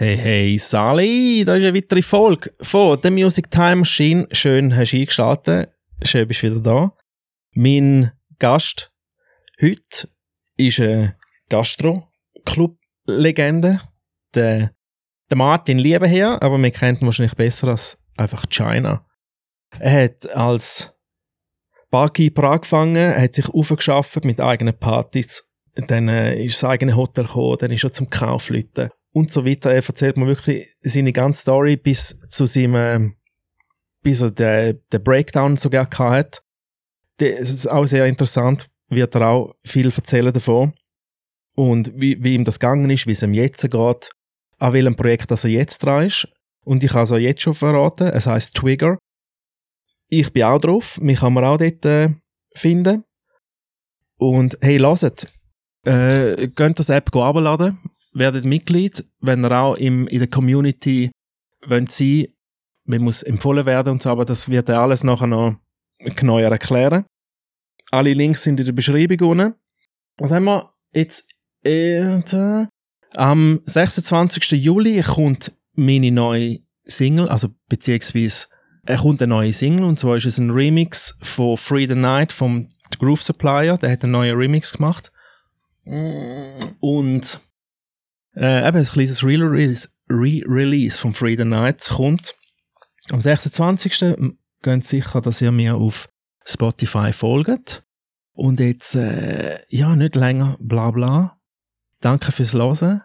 Hey, hey, Sali, da ist eine weitere Folge von The Music Time Machine. Schön hast du eingeschaltet. Schön bist du wieder da. Mein Gast heute ist eine Gastro-Club-Legende. Der, der Martin Liebenherr, aber wir kennen ihn wahrscheinlich besser als einfach China. Er hat als Barkeeper angefangen, er hat sich aufgeschafft mit eigenen Partys. Dann äh, ist das eigene Hotel gekommen, dann ist er zum Kaufleuten und so weiter. Er erzählt mir wirklich seine ganze Story bis zu seinem, äh, bis er den, den Breakdown sogar hat. Das ist auch sehr interessant, wird er auch viel erzählen davon. Und wie, wie ihm das gegangen ist, wie es ihm jetzt geht, an welchem Projekt das er jetzt dran ist. Und ich kann es auch jetzt schon verraten, es heißt Twigger. Ich bin auch drauf, mich kann man auch dort äh, finden. Und hey, lasst, äh, könnt das App abladen, werdet Mitglied, wenn ihr auch im, in der Community wollt sein man muss empfohlen werden und so, aber das wird er alles nachher noch genauer erklären. Alle Links sind in der Beschreibung unten. Was haben wir jetzt? Äh, am 26. Juli kommt meine neue Single, also beziehungsweise er kommt eine neue Single und zwar ist es ein Remix von Free the Night vom Groove Supplier, der hat einen neuen Remix gemacht. Und äh, eben ein kleines Re-Release Re Free the Night kommt. Am 26. Geht sicher, dass ihr mir auf Spotify folgt. Und jetzt, äh, ja, nicht länger bla bla. Danke fürs Hören.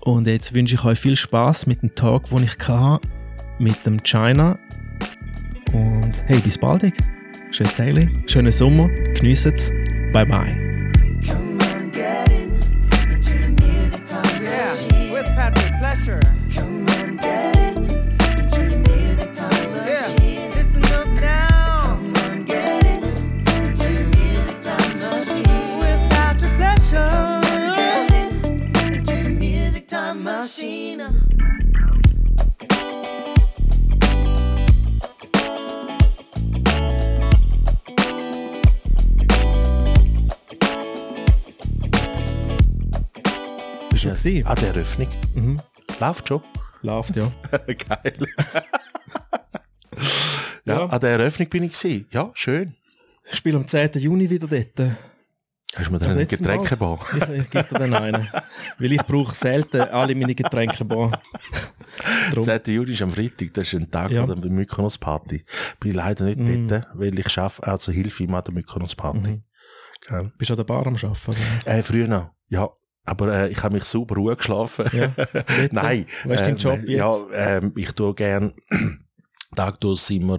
Und jetzt wünsche ich euch viel Spaß mit dem Tag, den ich hatte, mit dem China. Und hey, bis bald. Schönes Daily, schönen Sommer, geniessen es. Bye bye. Schon gewesen? An der Eröffnung. Mhm. Läuft schon. Läuft, ja. Geil. ja, Ja. an der Eröffnung bin ich gewesen. Ja, schön. Ich spiele am 10. Juni wieder dort. Hast du mir dann einen letzte Getränkebar? Ich, ich gebe dir dann einen. Weil ich brauche selten alle meine Getränke bar. Drum. 10. Juli ist am Freitag, das ist ein Tag Ja. von der Mykonos Party. Bin leider nicht Mm. dort, weil ich schaffe, also hilfe ihm an der Mykonos Party. Mhm. Bist du an der Bar am Arbeiten? Was? Äh, früher noch, ja. Aber äh, ich habe mich super ruhig geschlafen. Ja. Jetzt? Nein. Was ist dein ähm, Job jetzt? Ja, ähm, ich tue gern, Tag durch sind wir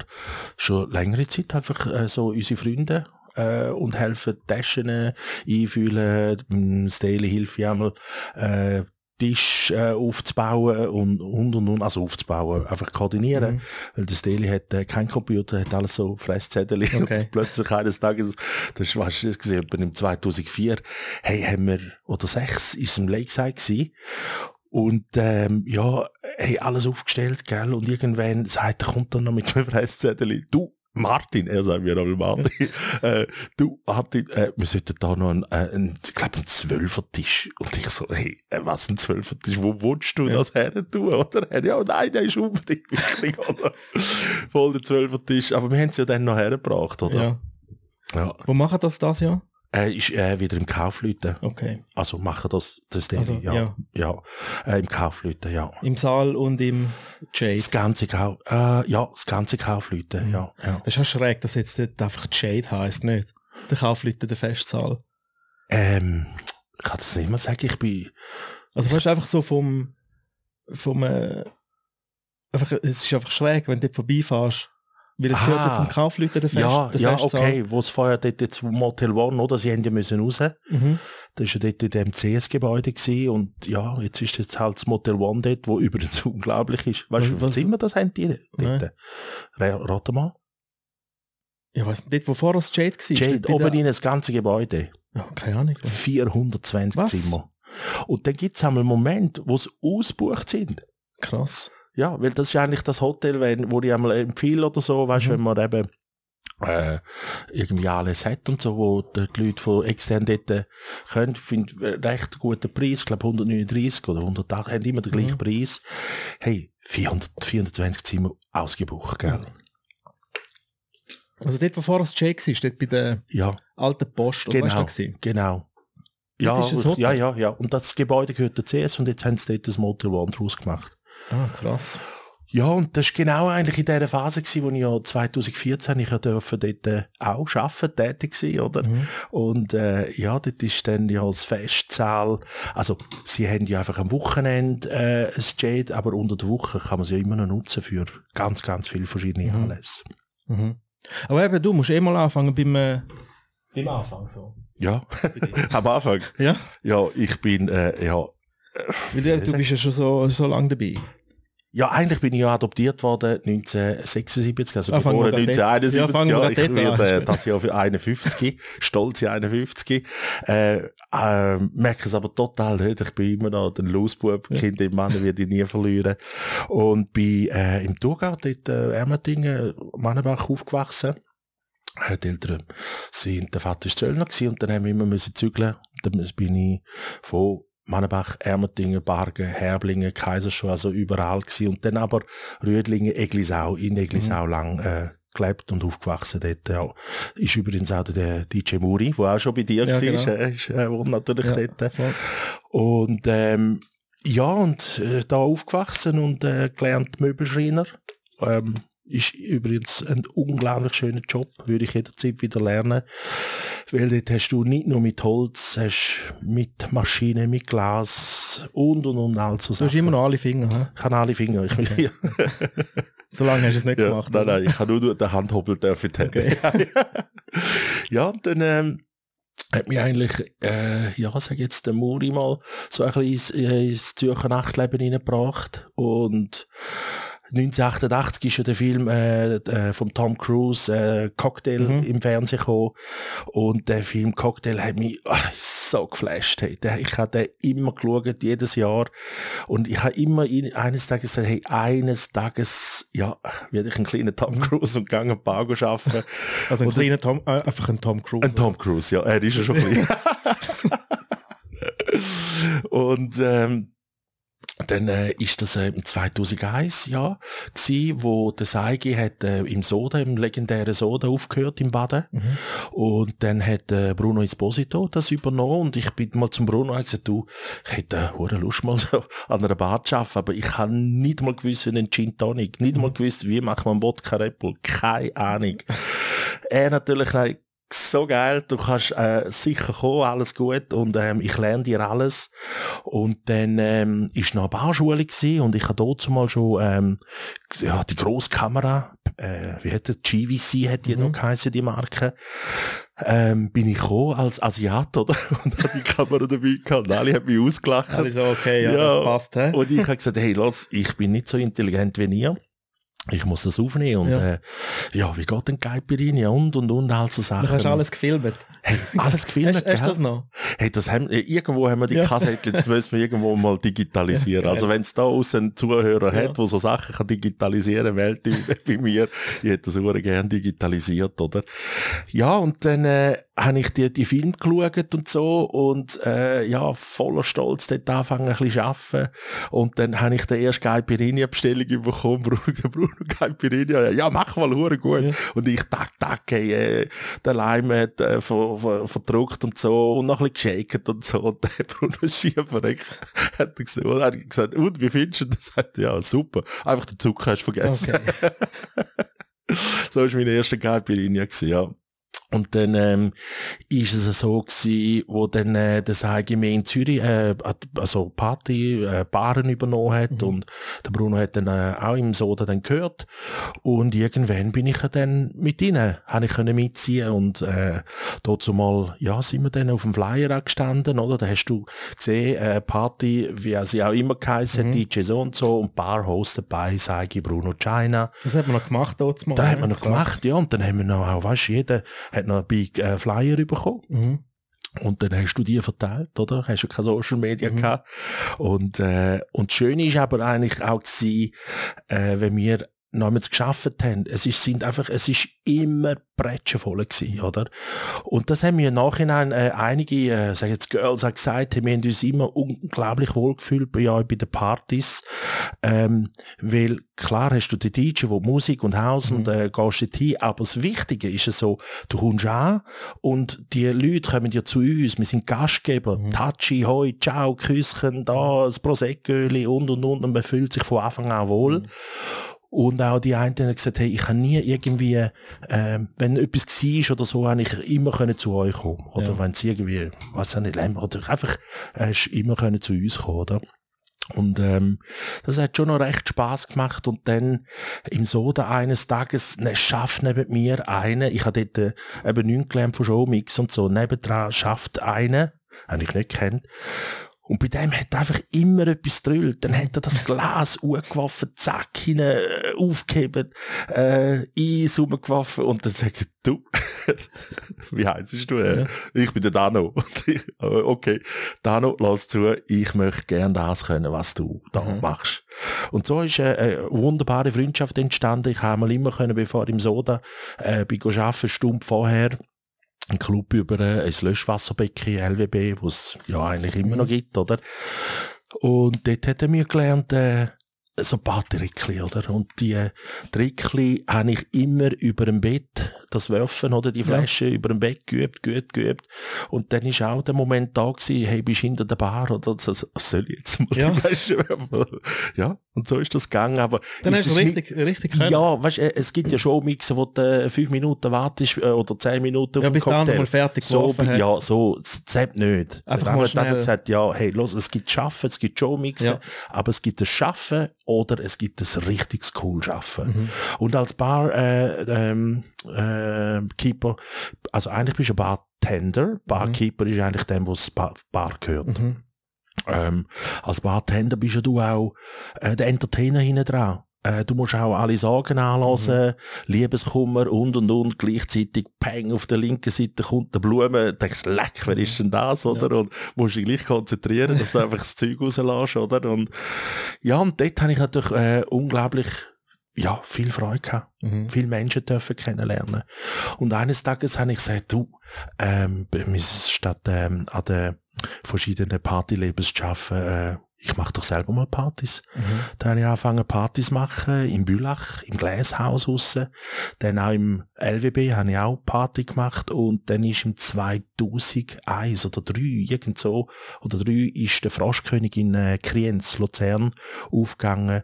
schon längere Zeit einfach äh, so unsere Freunde äh, und helfen Taschen äh, einfüllen, hilft ja einmal, äh, Tisch äh, aufzubauen und, und und und, also aufzubauen, einfach koordinieren, Mhm. weil das Daily hat äh, kein Computer, hat alles so Fresszettel Okay. und plötzlich eines Tages, das du, das gesehen, im 2004, hey, haben wir, oder sechs, ist im Lakeside gewesen, und ähm, ja, hey, alles aufgestellt, gell? Und irgendwann sagt er, kommt dann noch mit einem Fresszettel, du, Martin, er sagt mir aber Martin, äh, du, Martin, äh, wir sollten da noch einen, äh, einen ich glaube, einen Zwölfertisch. Und ich so, hey, äh, was ein Zwölfertisch, wo wohnst du Ja. das her tun, oder? Ja, nein, der ist unbedingt wichtig, oder? Voll der Zwölfertisch. Aber wir haben es ja dann noch hergebracht, oder? Ja. ja. Wo machen das das Jahr? Äh, ist äh, wieder im Kaufleuten. Okay. Also machen das, das Daily, Also, ja. ja. Ja, Äh, im Kaufleuten, ja. Im Saal und im Jade. Das ganze Kauf, äh, ja, das ganze Kaufleuten, Mhm. ja, ja. Das ist auch schräg, dass jetzt dort einfach Jade heisst, nicht? Der Kaufleute, der Festsaal. Ähm, ich kann das nicht mal sagen, ich bin, Also weißt du, einfach so vom, vom, äh, einfach, es ist einfach schräg, wenn du dort vorbeifährst. Weil es gehört ja Ah. zum Kaufleuten, der, Fest, ja, der ja, okay, wo es vorher dort jetzt Motel One, oder, sie haben ja müssen raus, Mhm. das ist ja dort in dem CS-Gebäude und ja, jetzt ist jetzt halt das Motel One dort, wo übrigens unglaublich ist. Weißt du, Was- was- Zimmer das haben die Nein. dort? Rate mal. Ich weiss nicht, dort, wo vorher das Jade war. Jade, oben der- in das ganze Gebäude. Ja, keine Ahnung. 420 Was? Zimmer. Und dann gibt es einmal Momente, wo sie ausgebucht sind. Krass. Ja, weil das ist eigentlich das Hotel, wenn, wo ich einmal empfehle oder so, weißt du, Mhm. wenn man eben äh, irgendwie alles hat und so, wo die Leute von extern dort äh, können, finde äh, recht guten Preis, ich glaube 139 oder 108, haben immer den gleichen Preis. Hey, 400, 420 Zimmer ausgebucht, gell? Also dort, wo vorher das Jake war, dort bei der Ja, alten Post, oder genau, was war das? gewesen? genau. Ja, ja, ja, ja. Und das Gebäude gehört der CS und jetzt haben sie dort das Motel One draus gemacht. Ah, krass. Ja, und das war genau eigentlich in dieser Phase, gewesen, wo ich ja 2014 ich ja dürfen dort äh, auch arbeiten, tätig sein, oder? Mhm. Und äh, ja, dort ist dann ja das Festsaal, also sie haben ja einfach am Wochenende äh, ein Jade, aber unter der Woche kann man sie ja immer noch nutzen für ganz, ganz viele verschiedene Mhm. Anlässe. Mhm. Aber eben, du musst eh mal anfangen beim, äh, beim Anfang so. Ja, am Anfang. Ja, Ja, ich bin, äh, ja, weil du, du bist ja schon so, so lange dabei. Ja, eigentlich bin ich ja adoptiert worden 1976, also Ah, geboren grad dort- 1971. ja, Ja, ich werde äh, das Jahr für 51, stolze 51. Äh, äh, merke es aber total nicht. Ich bin immer noch ein Losbub, Ja. Kind im Mann werde ich nie verlieren. Und bin äh, im Thurgau, dort äh, Ermetingen, Mannenbach aufgewachsen. Äh, Die Eltern sind, der Vater ist Zöllner und dann haben wir immer müssen zügeln. Dann bin ich von Mannenbach, Ermetingen, Bargen, Herblingen, Kaiserschau, also überall gewesen. Und dann aber Rüdlingen, Eglisau, in Eglisau lang äh, gelebt und aufgewachsen dort. Ja. Ist übrigens auch der DJ Muri, der auch schon bei dir Ja, war, genau. äh, ist, äh, wohnt natürlich Ja, dort. voll. Und ähm, ja, und äh, da aufgewachsen und äh, gelernt Möbelschreiner. Ähm, ist übrigens ein unglaublich schöner Job, würde ich jederzeit wieder lernen. Weil dort hast du nicht nur mit Holz, hast mit Maschinen, mit Glas und und und all so Du hast immer noch alle Finger, hä? Ich kann alle Finger. Ich Okay. ja, So lange hast du es nicht ja, gemacht. nein, nein, ich kann nur den Handhobel dürfen Okay. ja, und dann ähm, hat mich eigentlich, äh, ja, sag jetzt der Muri mal so ein bisschen ins, äh, ins Zürcher Nachtleben hineingebracht. Und 1988 ist ja der Film äh, äh, von Tom Cruise äh, Cocktail Mhm. im Fernsehen gekommen. Und der Film Cocktail hat mich ah, so geflasht. Hey. Der, ich habe den immer geschaut, jedes Jahr. Und ich habe immer in, eines Tages gesagt, hey, eines Tages, ja, werde ich einen kleinen Tom Cruise und gehe ein paar arbeiten. Also ein Oder- kleiner Tom, äh, einfach ein Tom Cruise. Ein Tom Cruise, ja, er ist ja schon klein. und ähm, dann äh, ist das äh, im 2001 ja gsi, wo der Seigi hat äh, im Soda, im legendären Soda aufgehört im Baden. Mhm. Und dann hat äh, Bruno Esposito das übernommen und ich bin mal zum Bruno und gesagt, du, ich hätte äh, hure Lust mal so an einer Bar zu arbeiten, aber ich habe nicht mal gewusst, wie ein Gin Tonic, nicht mal gewusst, wie macht man Wodka Bull, keine Ahnung. er natürlich, nein, so geil, du kannst äh, sicher kommen, alles gut und ähm, ich lerne dir alles. Und dann ähm, ist noch eine Barschule gewesen, und ich habe dort mal schon ähm, ja, die grosse Kamera, äh, wie hat das, GVC hat die Mhm. noch geheißen, die Marke, ähm, bin ich gekommen als Asiat, oder? Und habe die Kamera dabei gehabt und alle haben mich ausgelacht. Alle so, okay, ja, Ja. das passt, hä? Und ich habe gesagt, hey, los, ich bin nicht so intelligent wie ihr. Ich muss das aufnehmen. Und Ja. äh, ja wie geht denn Caipirinha und, und, und, all so Sachen. Dann hast du alles gefilmt. Hey, alles gefilmt, Hast, hast du das noch? Hey, das haben, äh, irgendwo haben wir die Ja. Kassetten, das müssen wir irgendwo mal digitalisieren. Ja, also wenn es da aus einen Zuhörer Ja. hat, der so Sachen kann digitalisieren, ihn bei mir. Ich hätte das sehr gerne digitalisiert, oder? Ja, und dann äh, habe ich die, die Filme geschaut und so und äh, ja, voller Stolz dort anfangen ein bisschen zu arbeiten. Und dann habe ich die erste Caipirinha-Bestellung bekommen, Bruno, Bruno Caipirinha, ja, mach mal, hure gut. Und ich, tack, tack, hey, äh, der Leim hat äh, ver, verdruckt und so und noch ein bisschen geshaket und so. Und der Bruno Schiefereck hat gesagt, und hat gesagt, und wie findest du das? Sagt, ja, super. Einfach den Zucker hast du vergessen. Okay. so war meine erste Caipirinha, gewesen, ja. Und dann ähm, ist es so gewesen, wo dann äh, der Seigi mehr in Zürich äh, also Party, äh, Baren übernommen hat Mhm. und der Bruno hat dann äh, auch im Soda dann gehört und irgendwann bin ich dann mit ihnen, habe ich können mitziehen und äh, dazu mal, ja, sind wir dann auf dem Flyer auch gestanden, oder? Da hast du gesehen, äh, Party, wie sie auch immer geheißen, Mhm. DJ so und so und Bar hosted bei Seigi Bruno China. Das hat man noch gemacht dort mal. Da ja. haben wir noch Krass. gemacht, ja, und dann haben wir noch, auch, weißt du, jeder hat noch Big äh, Flyer bekommen. Mhm. Und dann hast du die verteilt, oder? Hast du keine Social Media Mhm. gehabt. Und, äh, und das Schöne ist aber eigentlich auch gewesen, äh, wenn wir damals geschafft haben, es ist, sind einfach, es ist immer bretschenvoll gewesen, oder? Und das haben wir im Nachhinein, äh, einige, äh, sagen jetzt Girls auch gesagt, wir haben uns immer unglaublich wohlgefühlt bei, ja, bei den Partys, ähm, weil klar hast du die DJ, wo Musik und Haus und äh, gehst dort hin, aber das Wichtige ist es so, du kommst an und die Leute kommen ja zu uns, wir sind Gastgeber, Tachi, Hoi, Ciao, Küsschen, da, das Proseccoöli und und und. Und man fühlt sich von Anfang an wohl. Und auch die einen haben gesagt, hey, ich kann nie irgendwie, ähm, wenn etwas war oder so, habe ich immer können zu euch kommen. Oder Ja. wenn sie irgendwie, was auch nicht, Lämmer, oder einfach, äh, immer können zu uns kommen, oder? Und ähm, das hat schon noch recht Spaß gemacht. Und dann im Soda eines Tages ne, schafft neben mir eine, ich habe dort äh, eben nichts gelernt von Showmix und so, nebendran schafft eine, habe ich nicht kennt. Und bei dem hat einfach immer etwas drüllt. Dann hat er das Glas hochgeworfen, zack, hinein, äh, aufgehoben, äh, Eis rumgeworfen und dann sagt er, du, wie heisst du? Äh? Ich bin der Dano. Und ich, okay, Dano, lass zu, ich möchte gern das können, was du da Mhm. machst. Und so ist äh, eine wunderbare Freundschaft entstanden. Ich habe mal immer können, bevor im Soda äh, bin arbeiten, eine Stunde vorher, einen Club über äh, ein Löschwasserbecken, LWB, wo es ja eigentlich immer noch gibt, oder? Und dort hat er mir gelernt, äh, so ein paar Trickli, oder? Und die äh, Trickli habe ich immer über dem Bett, das Werfen, oder? Die Flasche über dem Bett geübt, geübt, geübt. Und dann ist auch der Moment da gewesen, hey, bist du hinter der Bar, oder? So, so, soll ich jetzt mal Ja. die Flasche werfen? Ja, und so ist das gegangen, aber Dann hast du es nicht- richtig, richtig können. ja, weißt, äh, es gibt ja schon Mixen, wo du äh, fünf Minuten wartest äh, oder zehn Minuten auf Ja, bis der andere Cocktail. mal fertig so, hat. Ja, so, das zählt nicht. Einfach Dann mal schnell- gesagt, ja, hey, los, es gibt Schaffen, es gibt Showmixen, Ja. aber es gibt das Schaffen oder es gibt das richtig cool Schaffen. Mhm. Und als Bar, äh, ähm, äh, Keeper, also eigentlich bist du ein Bartender, Barkeeper ist eigentlich dem, was Bar, Bar gehört. Mhm. Ähm, als Bartender bist ja du auch äh, der Entertainer hinten dran. Äh, du musst auch alle Sorgen anlassen, Liebeskummer und und und. Gleichzeitig Peng auf der linken Seite kommt der Blume. Denkst, leck, wer ist denn das, oder? Und musst dich gleich konzentrieren, dass du einfach das Zeug rauslässt, oder? Und ja, und dort habe ich natürlich äh, unglaublich ja, viel Freude gehabt. Mhm. Viele Menschen dürfen kennenlernen. Und eines Tages habe ich gesagt, du, ähm, bei mir ist es statt ähm, an den verschiedenen Partylabels zu arbeiten, äh, ich mache doch selber mal Partys. Mhm. Dann habe ich angefangen Partys zu machen, im Bülach, im Gläshaus aussen. Dann auch im LWB habe ich auch Party gemacht und dann ist im 2001 oder 3, irgend so, oder 3 ist der Froschkönig in äh, Kriens, Luzern, aufgegangen.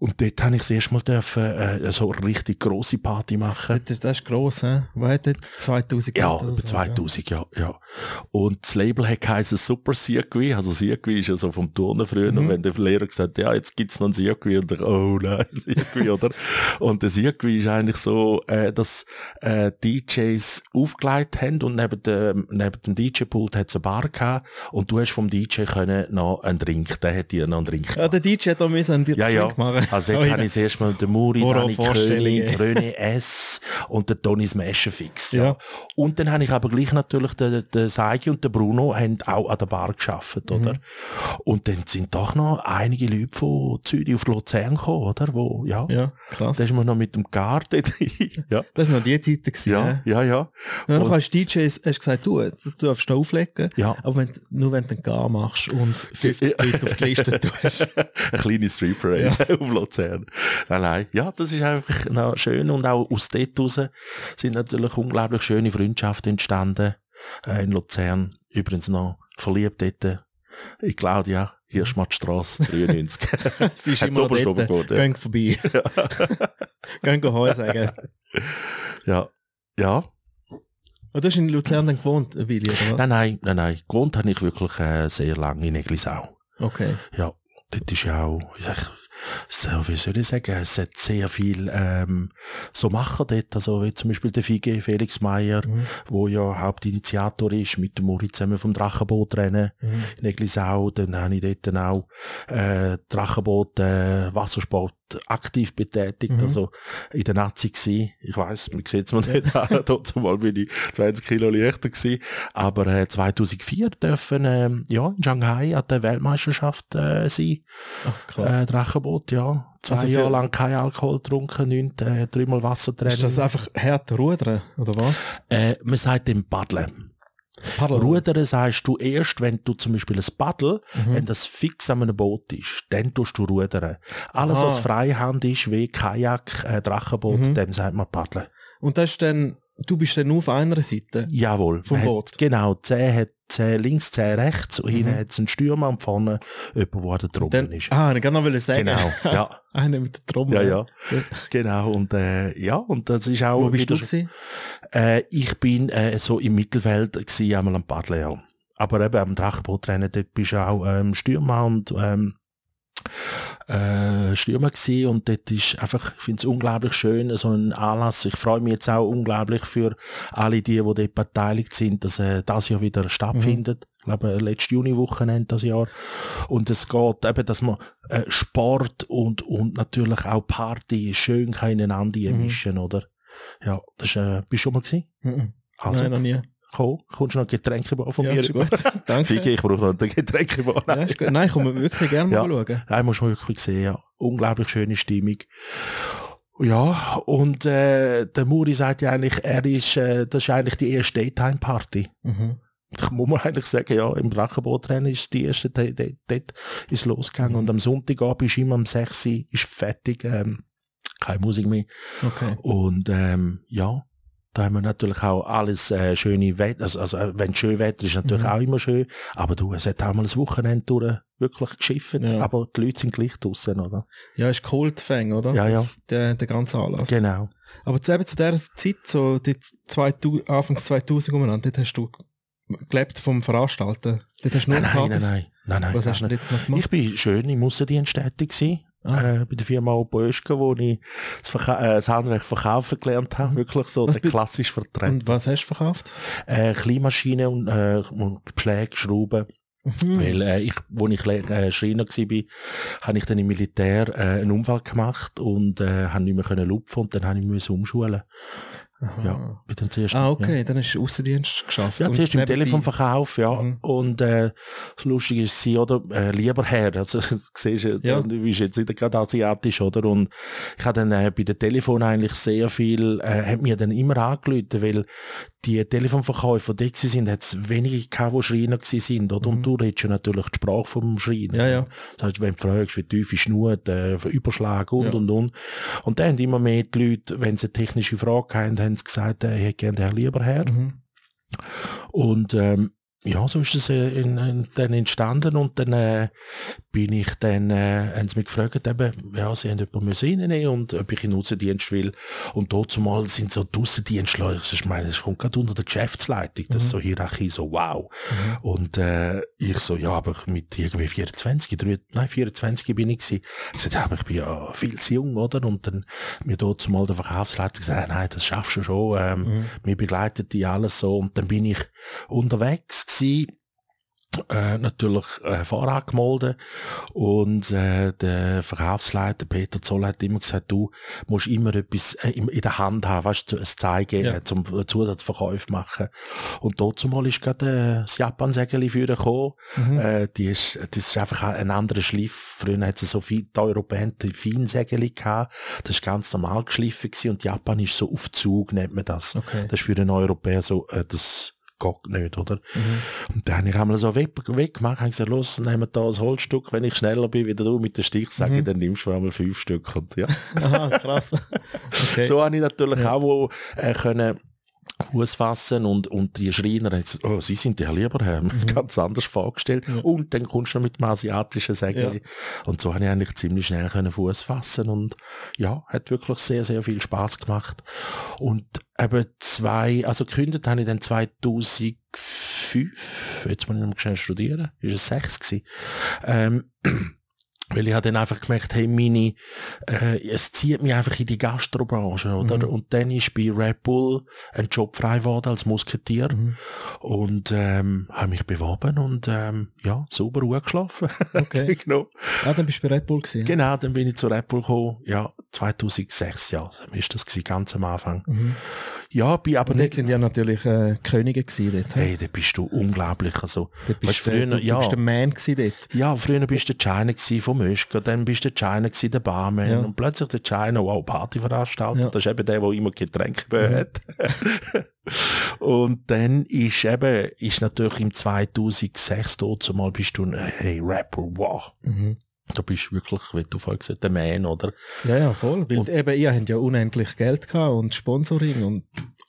Und dort habe ich das erste Mal dürfen, äh, so eine richtig grosse Party machen. Das, das ist gross, hä? Was hat das? 2000 Ja, über so, 2000, ja, ja. Und das Label hat geheißen Super Circuit. Also Circuit ist ja so vom Turnen früher. Mhm. Und wenn der Lehrer gesagt ja, jetzt gibt's noch ein Circuit. Und ich, oh nein, Circuit, oder? Und der Circuit ist eigentlich so, äh, dass, äh, DJs aufgelegt haben und neben dem, neben dem DJ-Pult hat's eine Bar gehabt. Und du hast vom DJ können noch einen Drink, der hat dir noch einen Drink Ja, der DJ hat da müssen einen ja, ja. Drink machen. Also dort Oh, habe ich das erste Mal den Muri, Dani. König, René S. und den Tony Smasherfix. Ja. Ja. Und dann habe ich aber gleich natürlich, den, den Seigi und den Bruno haben auch an der Bar geschafft, Mhm. oder? Und dann sind doch noch einige Leute von Zürich auf Luzern gekommen, oder? Wo, ja. Ja, krass. Da ist man noch mit dem Garten. ja. Das waren noch die Zeiten. Gewesen, Ja, ja, ja. Ja, Und- du DJ hast du gesagt, du, du darfst noch auflegen, Ja. aber wenn, nur wenn du einen Gar machst und 50 Leute auf die Liste tust. Eine kleine Street Parade auf Luzern. Nein, nein. Ja, das ist einfach noch schön und auch aus dort raus sind natürlich unglaublich schöne Freundschaften entstanden äh, in Luzern. Übrigens noch verliebt dort in Claudia, Hirschmattstrasse 93. Es ist immer dort. gewohnt, ja. Gehen vorbei. Gehen go Heu sagen. ja. Ja. Und du hast in Luzern dann gewohnt, Willi, oder was? Nein, nein, nein, nein. Gewohnt habe ich wirklich äh, sehr lange in Eglisau. Okay. Ja, dort ist ja auch, ich, so, wie soll ich sagen, es hat sehr viel ähm, so Macher dort, also wie zum Beispiel der Fige, Felix Meyer, Mhm. wo ja Hauptinitiator ist, mit dem Muri zusammen vom Drachenbootrennen Mhm. in Eglisau, dann habe ich dort auch äh, Drachenboot, äh, Wassersport aktiv betätigt, Mhm. also in der Nazi gsi. Ich weiss, man sieht es mir nicht an, dort mal bin ich 20 Kilo leichter gsi, aber äh, 2004 dürfen ähm, ja in Shanghai an der Weltmeisterschaft äh, sein, Ach, krass. äh, Drachenboot, ja. zwei Also Jahre lang kein Alkohol getrunken, nicht, äh, dreimal Wassertraining. Ist das einfach hart rudern, oder was? äh, man sagt dem Paddeln. Paddel. Rudern sagst du erst, wenn du zum Beispiel ein Paddel, Mhm. wenn das fix an einem Boot ist, dann tust du rudern. Alles, Ah. was Freihand ist, wie Kajak, äh, Drachenboot, Mhm. dem sagt man Paddeln. Und das ist dann, du bist dann nur auf einer Seite. Jawohl. Vom Boot. Genau, zehn hat zehn links, zehn rechts und hinten Mhm. hat es einen Stürmer und vorne jemand, der drüben Dann, ist. ah, ich kann noch sagen. Genau, ja. Einer mit der Trommel. Ja, ja. Genau, und äh, ja, und das ist auch. Wo bist du gewesen? Äh, ich bin äh, so im Mittelfeld gsi einmal am Paddeln, ja. Aber eben am Drachenbootrennen, dort bist du auch ähm, Stürmer und ähm, äh, Stürmer gsi und dort ist einfach, ich finde es unglaublich schön, so ein Anlass. Ich freue mich jetzt auch unglaublich für alle die, die dort beteiligt sind, dass äh, das Jahr wieder stattfindet. Ich glaube, letztes Juni-Wochenende das Jahr. Und es geht eben, dass man äh, Sport und, und natürlich auch Party schön kann ineinander Mhm. mischen, oder? Ja, das ist, äh, bist du schon mal gewesen? Mhm. Also, Nein, noch nie. Komm, kommst du noch ein Getränkebar von ja, mir? ist gut. Danke. Figi, ich brauche noch ein Getränkebar. Ja, ist gut. Nein, ich komme wirklich gerne mal Ja. schauen. Nein, muss man wirklich sehen, ja. Unglaublich schöne Stimmung. Ja, und äh, der Muri sagt ja eigentlich, er ist, äh, das ist eigentlich die erste Daytime-Party. Mhm. Da muss man eigentlich sagen, ja, im Drachenbootrennen ist die erste, dort ist losgegangen. Mhm. Und am Sonntagabend ist immer um 6 Uhr, ist fertig, ähm, keine Musik mehr. Okay. Und ähm, ja, da haben wir natürlich auch alles äh, schöne Wetter. Also, also äh, wenn schön Wetter ist, natürlich Mhm. auch immer schön. Aber du, es hat auch mal ein Wochenende durch wirklich geschifft. Ja. Aber die Leute sind gleich draussen, oder? Ja, ist Cold-Fang, oder? Ja, ja. Das, der, der ganze Anlass. Genau. Aber zu, eben zu dieser Zeit, so die 2000, Anfangs 2000 umeinander, dort hast du gelebt vom Veranstalten. Dort hast du nur Nein, nein, nein, nein, nein, nein. Was hast du dort noch gemacht? Ich bin schön im Aussendienst tätig gewesen. Ah. Äh, bei der Firma Oboeschke, wo ich das, Verka äh, das Handwerk verkaufen gelernt habe. Wirklich so Was der klassische Vertreter. Und was hast du verkauft? Äh, Kleinmaschinen und, äh, und Beschläge, Schrauben. Mhm. Weil äh, ich, wo ich äh, Schreiner war, habe ich dann im Militär äh, einen Unfall gemacht und äh, habe nicht mehr lupfen und dann habe ich mich umschulen. Aha. Ja, bin dann zuerst. Ah, okay, dann hast du Außendienst geschafft. Ja, zuerst im Telefonverkauf, ja. Mhm. Und äh, das Lustige ist, oder? Äh, lieber Herr, also siehst du, Ja. du bist jetzt nicht gerade asiatisch, oder? Und ich habe dann äh, bei den Telefon eigentlich sehr viel, äh, hat mir dann immer angelötet, weil die Telefonverkäufer, die gewesen sind, hat es wenige gehabt, die Schreiner sind, oder? Mhm. Und du redest ja natürlich die Sprache vom Schreiner. Ja, ja. Das heißt, wenn du fragst, wie tief ist Not, äh, Überschlag und, Ja. und, und. Und dann haben immer mehr die Leute, wenn sie eine technische Frage haben, haben sie gesagt, äh, ich hätte gerne den Herr Lieberherr. Mhm. Und ähm, ja, so ist es äh, in, in, dann entstanden und dann äh, bin ich dann, äh, haben sie mich gefragt, eben, ja, sie haben jemanden müssen reinnehmen und ob ich in den Außendienst will. Und dort zumal sind so die Außendienstler, ich meine, das kommt gerade unter der Geschäftsleitung, das ist so Hierarchie, so wow. Mhm. Und äh, ich so, ja, aber mit irgendwie 24, 3, nein, 24 bin ich gewesen. Ich sagte, ja, aber ich bin ja viel zu jung, oder? Und dann mir dort zumal der Verkaufsleiter gesagt, nein, das schaffst du schon, ähm, Mhm. mir begleitet die alles so. Und dann bin ich unterwegs gewesen, äh, natürlich äh, Fahrrad gemolden und äh, der Verkaufsleiter Peter Zoll hat immer gesagt, du musst immer etwas äh, in, in der Hand haben, weißt du, ein Zeigen Ja. äh, zum Zusatzverkauf machen. Und dazu mal ist gerade äh, das Japan-Sägeli für gekommen. Mhm. Äh, die ist, das ist einfach ein anderer Schliff. Früher hat es so viel, die Europäer die Feinsägeli gehabt. Das ist ganz normal geschliffen gewesen und Japan ist so auf Zug, nennt man das. Okay. Das ist für den Europäer so, äh, das geht nicht, oder? Mhm. Und dann habe ich einmal so weg, weggemacht, habe gesagt, los, nehmen wir da ein Holzstück, wenn ich schneller bin, wie du mit der Stichsäge, Mhm. dann nimmst du einmal fünf Stück. Und, ja. Aha, krass. Okay. So habe ich natürlich Ja. auch wo, äh, können Fuß fassen und, und die Schreiner haben gesagt, oh, sie sind der lieber Herr, ganz anders vorgestellt. Mhm. Ja. Und dann kommst du noch mit dem asiatischen Sägeli. Und so habe ich eigentlich ziemlich schnell können Fuß fassen und ja, hat wirklich sehr, sehr viel Spaß gemacht. Und eben zwei, also gekündigt habe ich dann 2005, jetzt muss ich noch schnell studieren, ist es sechs gewesen. Ähm, weil ich habe dann einfach gemerkt, hey, meine, äh, es zieht mich einfach in die Gastrobranche, oder? Mhm. Und dann ist bei Red Bull ein Job frei geworden als Musketier Mhm. und ähm, habe mich beworben und ähm, ja, sauber geschlafen. Okay. genau. Ah, dann bist du bei Red Bull gewesen. genau, dann bin ich zu Red Bull gekommen. Ja, 2006, ja, ist das gewesen, ganz am Anfang. Mhm. Ja, bin aber Und dort sind ja natürlich äh, Könige gewesen dort. hey, da bist du unglaublich, also, Dort bist weißt, du, früher, du, ja. bist der Man gewesen dort. Ja, früher bist du der China gsi vom Möschker, dann bist du der China gsi der Barman Ja. und plötzlich der China, wow, Partyveranstalter, Ja. das ist eben der, der immer Getränke Mhm. hat. und dann ist eben, ist natürlich im 2006 dort zumal bist du ein, hey, Rapper, wow. Mhm. Da bist du wirklich, wie du vorhin gesagt hast, der Man, oder? Ja, ja, voll. Weil Und- eben, ihr habt ja unendlich Geld gehabt und Sponsoring und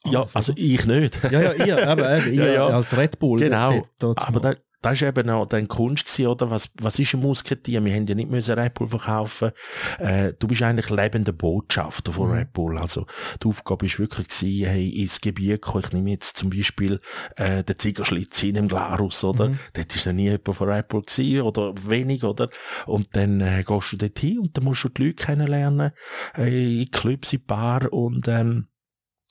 Ja, alles, also oder? ich nicht. ja, ja, ihr, eben, eben, ihr Ja, ja. als Red Bull. Genau. dort- dort Aber da, das ist eben auch dann Kunst gewesen, oder? Was, was ist ein Musketier? Wir haben ja nicht müssen Red Bull verkaufen. Äh, du bist eigentlich lebender Botschafter von Mhm. Red Bull. Also, die Aufgabe ist wirklich gewesen, hey, ins Gebiet kommen. Ich nehme jetzt zum Beispiel, äh, den Zigerschlitz in dem Glarus, oder? Mhm. Dort ist noch nie jemand von Red Bull gewesen, oder wenig, oder? Und dann, äh, gehst du dort hin und dann musst du die Leute kennenlernen, äh, in Clubs, in Bar und, ähm,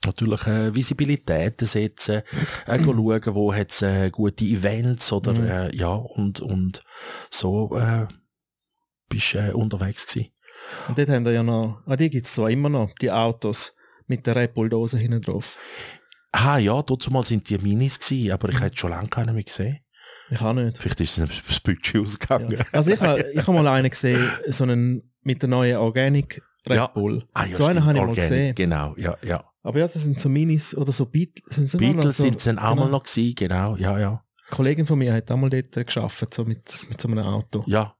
natürlich äh, Visibilitäten setzen, äh, Mhm. schauen, wo hat's äh, gute Events oder Mhm. äh, ja und und so äh, bist äh, unterwegs gewesen. Und dort haben wir ja noch, ah, die gibt's zwar immer noch, die Autos mit der Red hinten drauf. Ah ja, dazu mal sind die Minis gewesen, aber Mhm. ich hätte schon lange keinen mehr gesehen. Ich auch nicht. Vielleicht ist es das Budget ausgegangen. Ja. Also ich habe ich hab mal einen gesehen, so einen mit der neuen Organic Red Ja. Bull. Ah, ja, so einen stimmt, habe ich mal Organic, gesehen. Genau, ja, ja. Aber ja, das sind so Minis oder so Beatles. Sind sie Beatles so, sind es dann auch mal genau. noch gewesen, genau, ja, ja. Eine Kollegin von mir hat auch mal dort äh, gearbeitet, so mit, mit so einem Auto. Ja.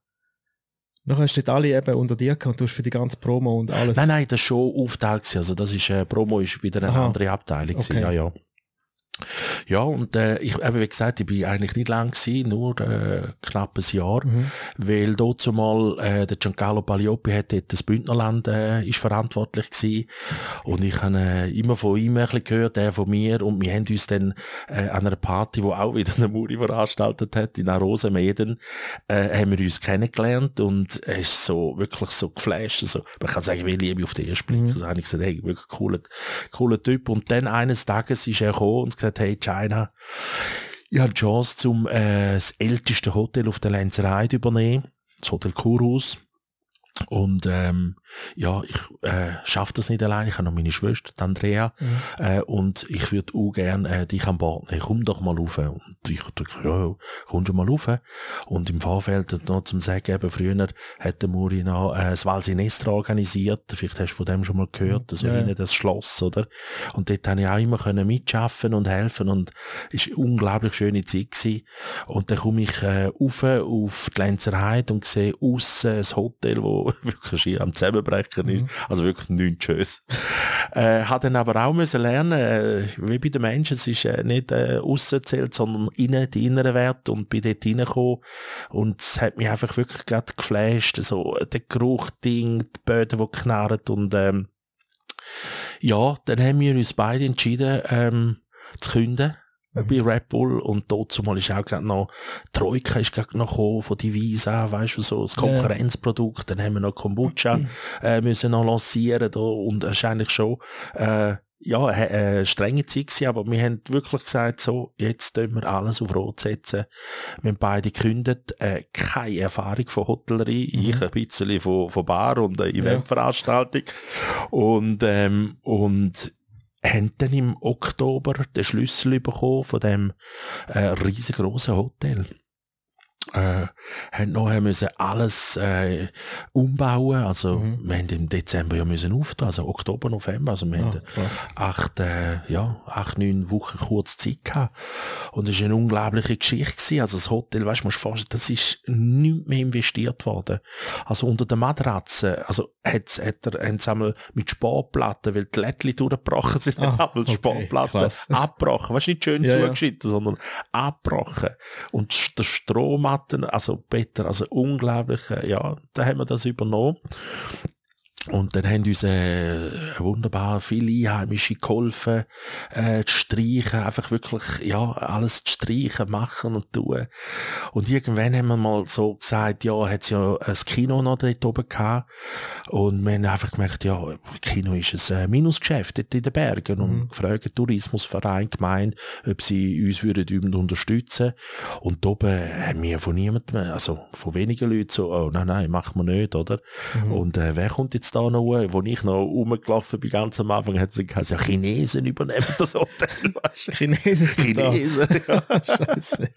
Nachher hast du dort alle eben unter dir gehabt und du hast für die ganze Promo und alles. Nein, nein, das ist schon aufgeteilt gewesen. Also das ist, äh, Promo ist wieder eine Aha. andere Abteilung gewesen, Okay. ja, ja. Ja, und äh, ich, eben wie gesagt, ich bin eigentlich nicht lang gewesen, nur äh, knapp ein Jahr, Mhm. weil dort zumal äh, der Giancarlo Paglioppi hat dort das Bündnerland äh, ist verantwortlich gewesen. Und ich habe äh, immer von ihm ein bisschen gehört, er von mir. Und wir haben uns dann äh, an einer Party, wo auch wieder eine Muri veranstaltet hat, in Rosenmeden, äh, haben wir uns kennengelernt. Und er ist so wirklich so geflasht, also man kann sagen, wie Liebe auf den ersten Blick, Mhm. also habe ich gesagt, hey, wirklich cooler, cooler Typ. Und dann eines Tages ist er gekommen und gesagt, hey China, ich habe die Chance, zum äh, das älteste Hotel auf der Lenzerheide übernehmen, das Hotel Kurhaus. Und ähm, ja, ich äh, schaffe das nicht allein. Ich habe noch meine Schwester, die Andrea, Mhm. äh, und ich würde auch gerne äh, dich an Bord nehmen. Komm doch mal rauf. Und ich dachte, ja, komm schon mal rauf. Und im Vorfeld noch zum Sagen, eben früher hat der Muri noch äh, das Valsinestra organisiert. Vielleicht hast du von dem schon mal gehört. So Ja, das Schloss, oder? Und dort habe ich auch immer können mitschaffen und helfen und es war eine unglaublich schöne Zeit gewesen. Und dann komme ich äh, rauf auf die Lenzerheide und sehe aussen ein Hotel, wo wirklich am Zusammenbrechen ist. Also wirklich nichts Schönes. äh, hat dann aber auch müssen lernen, äh, wie bei den Menschen, es ist äh, nicht äh, aussen zählt, sondern innen, die inneren Werte und bin dort reingekommen und es hat mich einfach wirklich gerade geflasht, so äh, der Geruch, Ding, die Böden, die knarren und ähm, ja, dann haben wir uns beide entschieden, ähm, zu künden bei Red Bull und dort zumal ist auch gerade noch Troika ist gerade noch gekommen von Divisa, weißt du, so das Ja. Konkurrenzprodukt, dann haben wir noch Kombucha äh, müssen noch lancieren da und eigentlich schon äh, ja, eine strenge Zeit gewesen, aber wir haben wirklich gesagt, so, jetzt tun wir alles auf Rot setzen. Wir haben beide gekündigt, äh, keine Erfahrung von Hotellerie, ich ein bisschen von, von Bar und äh, Eventveranstaltung. Und, ähm, und haben dann im Oktober den Schlüssel bekommen von dem äh, riesengroßen Hotel. Äh, haben nachher müssen alles äh, umbauen, also Mhm. wir haben im Dezember ja müssen auftun, also Oktober, November, also wir haben krass. acht, äh, ja, acht, neun Wochen kurz Zeit gehabt. Und es war eine unglaubliche Geschichte gewesen. Also das Hotel, weißt du, musst vorstellen, das ist nicht mehr investiert worden. Also unter der Matratze, also hat's, hat er, haben sie einmal mit Sportplatten, weil die Lättchen durchgebrochen sind, Ah, haben okay, Sportplatten krass. abgebrochen. Weißt du, nicht schön Ja, ja. zugeschnitten, sondern abgebrochen. Und der Strohmatten, also Peter, also unglaublich, ja, da haben wir das übernommen. Und dann haben uns äh, wunderbar viele Einheimische geholfen, äh, zu streichen, einfach wirklich, ja, alles zu streichen, machen und tun. Und irgendwann haben wir mal so gesagt, ja, hat's ja ein Kino noch dort oben gehabt. Und wir haben einfach gemerkt, ja, Kino ist ein äh, Minusgeschäft dort in den Bergen. Und Mhm. gefragt, Tourismusverein, gemeint, ob sie uns würden unterstützen. Und da oben haben wir von niemandem, also von wenigen Leuten so, oh, nein, nein, machen wir nicht, oder? Mhm. Und äh, wer kommt jetzt da noch, wo ich noch rumgelaufen bin, ganz am Anfang, hat sie gesagt, ja, Chinesen übernehmen das Hotel? Chinesen sind da. Chinesen, ja. Scheiße.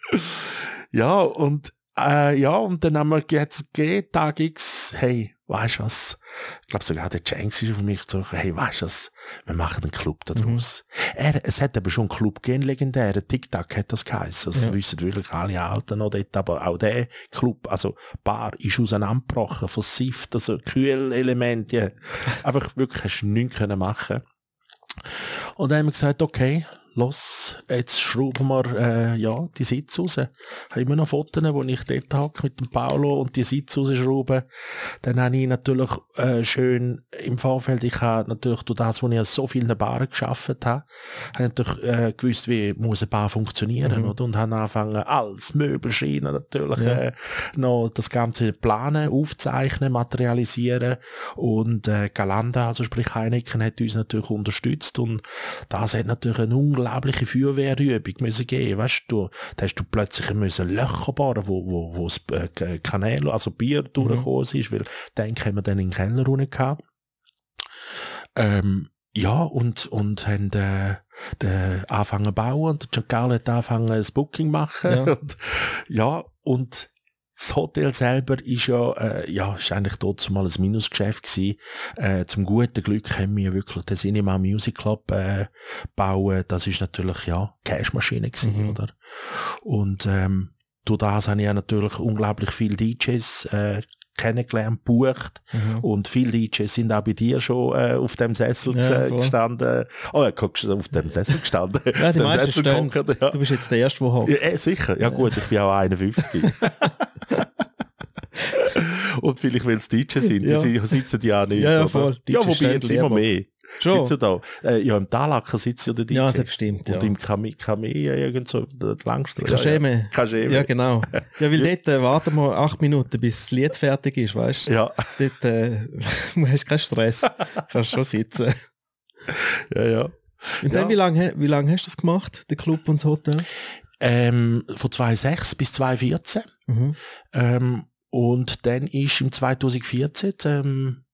Ja, und, äh, ja, und dann haben wir jetzt gegeben, Tag X, hey, weißt du was? Ich glaube sogar der Jenks ist auf mich zu hey, weißt du was? Wir machen einen Club da draus. Er, es hat aber schon einen Club gegeben, legendären. TikTok hat das geheißen. Das Ja. wissen wirklich alle Alten noch dort. Aber auch der Club, also Bar, ist auseinandergebrochen, versifft, also Kühlelemente. Einfach wirklich hast du nichts können machen. Und dann haben wir gesagt, okay, los, jetzt schrauben wir, äh, ja, die Sitze raus. Ich habe immer noch Fotos, wo ich dort hocke mit dem Paolo und die Sitze rausschrauben. Dann habe ich natürlich, äh, schön im Vorfeld, ich habe natürlich durch das, wo ich an so vielen Baren geschafft habe, habe ich natürlich, äh, gewusst, wie muss eine Bar funktionieren, oder? Und habe angefangen, als Möbelschreiner natürlich, Ja. äh, noch das Ganze planen, aufzeichnen, materialisieren und äh, Galanda, also sprich Heineken, hat uns natürlich unterstützt und das hat natürlich eine unglaubliche Feuerwehrübung müssen geben, weißt du, da hast du plötzlich müssen Löcher bohren, wo, wo, wo das äh, Kanäle, also Bier durchgekommen ist, weil dann haben wir dann in den Keller runter gehabt. Ähm, ja, und, und haben, äh, den anfangen bauen und der Giancarlo hat angefangen das Booking machen. Ja. Und, ja, und das Hotel selber ist ja, äh, ja, ist eigentlich dort mal ein Minusgeschäft gewesen. Äh, zum guten Glück haben wir wirklich den Cinema Music Club, äh, bauen. Das ist natürlich, ja, Cashmaschine gewesen, Mhm. oder? Und, ähm, durch das habe ich ja natürlich unglaublich viele DJs, äh, kennengelernt, bucht. Mhm. Und viele DJs sind auch bei dir schon äh, auf dem Sessel Ja, gestanden. Oh, ja, auf dem Sessel gestanden. Ja, die meisten Sessel gehockt, ja. Du bist jetzt der Erste, der hockt. Ja, eh, sicher. Ja, gut, ich bin auch 51. Und vielleicht, weil es DJ sind, Ja. die si- sitzen ja nicht. Ja, ja, voll. Ja, DJs wobei jetzt immer mehr. Schon? Gibt's ja da. Äh, ja, im Talacker sitzt ja der DJ. Ja. Und Ja. im Kami, Kami irgend so, der langste. Kascheme. Ja, ja. Kascheme. Ja, genau. Ja, weil dort äh, warten wir acht Minuten, bis das Lied fertig ist, weißt du? Ja, Dort äh, du hast keinen Stress. Kannst schon sitzen. ja, ja. Und Ja. dann, wie lange wie lang hast du das gemacht, der Club und das Hotel? Ähm, von 2006 bis 2014. Mhm. Ähm, und dann ist im 2014, ähm,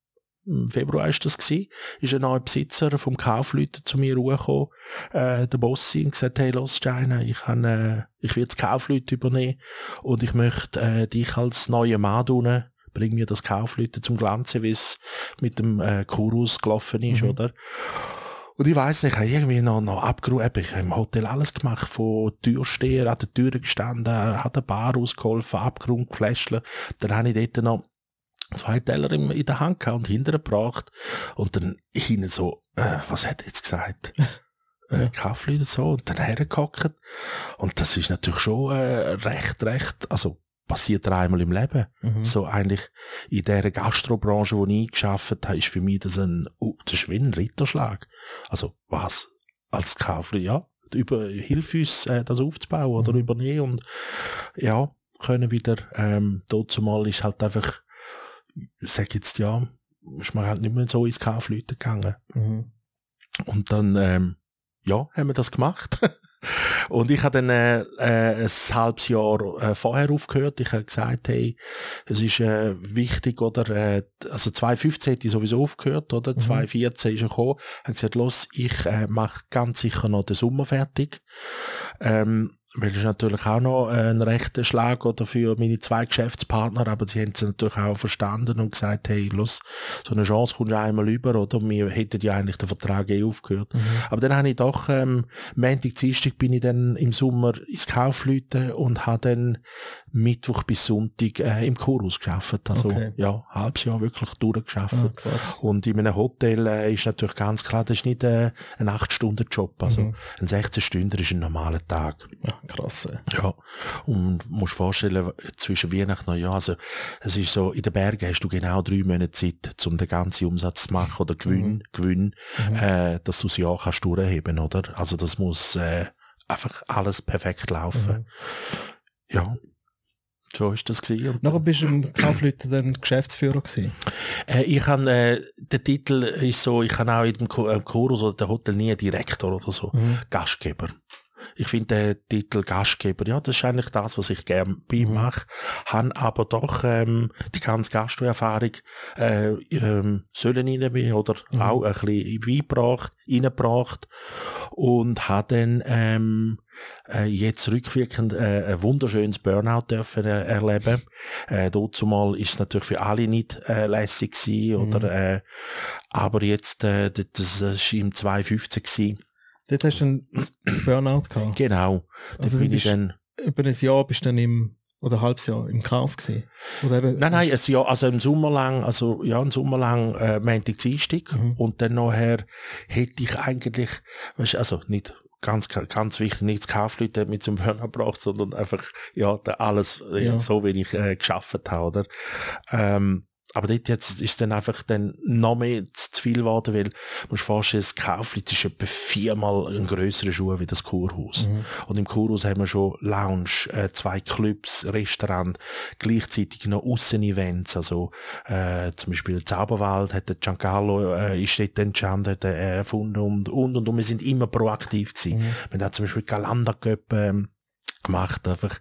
im Februar ist das gsi, ist ein neuer Besitzer vom Kaufleuten zu mir hochgekommen, äh, der Bossi, und gesagt, hey, los, Steiner, ich kann, äh, ich will das Kaufleute übernehmen und ich möchte, äh, dich als neue Mann tun, bring mir das Kaufleute zum Glanzen, wie es mit dem, äh, Kurus gelaufen ist, Mhm. oder? Und ich weiss nicht, ich habe irgendwie noch, noch abgerufen, ich habe im Hotel alles gemacht, von Türsteher an der Tür gestanden, hat eine Bar ausgeholfen, abgerundet, gefläschelt. Dann habe ich dort noch zwei Teller in, in der Hand gehabt und hinterher gebracht. Und dann hinten so, äh, was hat er jetzt gesagt? Äh, Kaufleute so, und dann hergehockt. Und das ist natürlich schon äh, recht, recht, also passiert einmal im Leben. Mhm. So eigentlich in der Gastrobranche, wo ich geschafft habe, ist für mich das ein, uh, das ist wie ein Ritterschlag. Also was? Als Kaufler, ja, über, hilf uns, äh, das aufzubauen oder Mhm. übernehmen und ja, können wieder, ähm, dort zumal ist halt einfach, ich sag jetzt ja, ist man halt nicht mehr so ins Kaufleute gegangen. Mhm. Und dann, ähm, ja, haben wir das gemacht. Und ich habe dann äh, äh, ein halbes Jahr äh, vorher aufgehört. Ich habe gesagt, hey, es ist äh, wichtig, oder, äh, also 2015 hätte ich sowieso aufgehört, oder? Mhm. 2014 ist er gekommen. Ich habe gesagt, los, ich äh, mache ganz sicher noch den Sommer fertig. Ähm, weil das ist natürlich auch noch äh, ein rechter Schlag oder für meine zwei Geschäftspartner, aber sie haben es natürlich auch verstanden und gesagt, hey, los, so eine Chance kommt ja einmal über, oder? Wir hätten ja eigentlich den Vertrag eh aufgehört. Mhm. Aber dann habe ich doch, ähm, Montag, Dienstag bin ich dann im Sommer ins Kaufleuten und habe dann Mittwoch bis Sonntag äh, im Chorus geschafft. Also, Okay. ja, ein halbes Jahr wirklich durchgeschafft. Ah. Und in einem Hotel äh, ist natürlich ganz klar, das ist nicht äh, ein 8-Stunden-Job. Also Mhm. ein 16-Stünder ist ein normaler Tag. Ja, krass. Ja. Und musst vorstellen, zwischen Weihnachten und Neujahr, also es ist so, in den Bergen hast du genau drei Monate Zeit, um den ganzen Umsatz zu machen oder Gewinn, Gewinn, Mhm. äh, dass du das Jahr kannst durchheben, oder? Also das muss äh, einfach alles perfekt laufen. Mhm. Ja. So ist das gewesen. Nachher bist du im Kaufleuten dann Geschäftsführer gewesen. Äh, ich han äh, der Titel ist so, ich han auch in dem Cho- äh, Chorus oder der Hotel nie Direktor oder so, Mhm. Gastgeber. Ich finde den Titel Gastgeber, ja, das ist eigentlich das, was ich gerne bei ihm mache, habe aber doch ähm, die ganze Gastroerfahrung äh, ähm, sollen rein oder auch ein bisschen beigebracht, reingebracht und habe dann ähm, äh, jetzt rückwirkend äh, ein wunderschönes Burnout dürfen äh, erleben. Äh, dazu mal ist es natürlich für alle nicht äh, lässig gewesen, oder, äh, aber jetzt, äh, das, das ist im 2015 gewesen. Dort hast du dann das Burnout gehabt. Genau. Also bin bist- dann, Über ein Jahr bist du dann im, oder ein halbes Jahr im Kauf gewesen. Oder eben, nein, nein, ein Jahr, also im Sommer lang, also ja, ein Sommer lang, äh, Montag, Dienstag. Mhm. Und dann nachher hätte ich eigentlich, weißt, also nicht, ganz, ganz wichtig, nicht das Kaufleute mit zum Burnout gebracht, sondern einfach, ja, alles, Ja. so wie ich äh, geschafft habe, oder? Ähm, aber dort jetzt ist dann einfach dann noch mehr zu, viel geworden, weil, du musst dir vorstellen, das Kaufleute ist etwa viermal ein grösserer Schuh wie das Kurhaus. Mhm. Und im Kurhaus haben wir schon Lounge, äh, zwei Clubs, Restaurant, gleichzeitig noch Aussen-Events, also, äh, zum Beispiel Zauberwald hat der Giancarlo, äh, ist dort entstanden, hat er erfunden und, und, und, und wir sind immer proaktiv gewesen. Mhm. Wir haben zum Beispiel Galanda Cup, ähm, gemacht, einfach,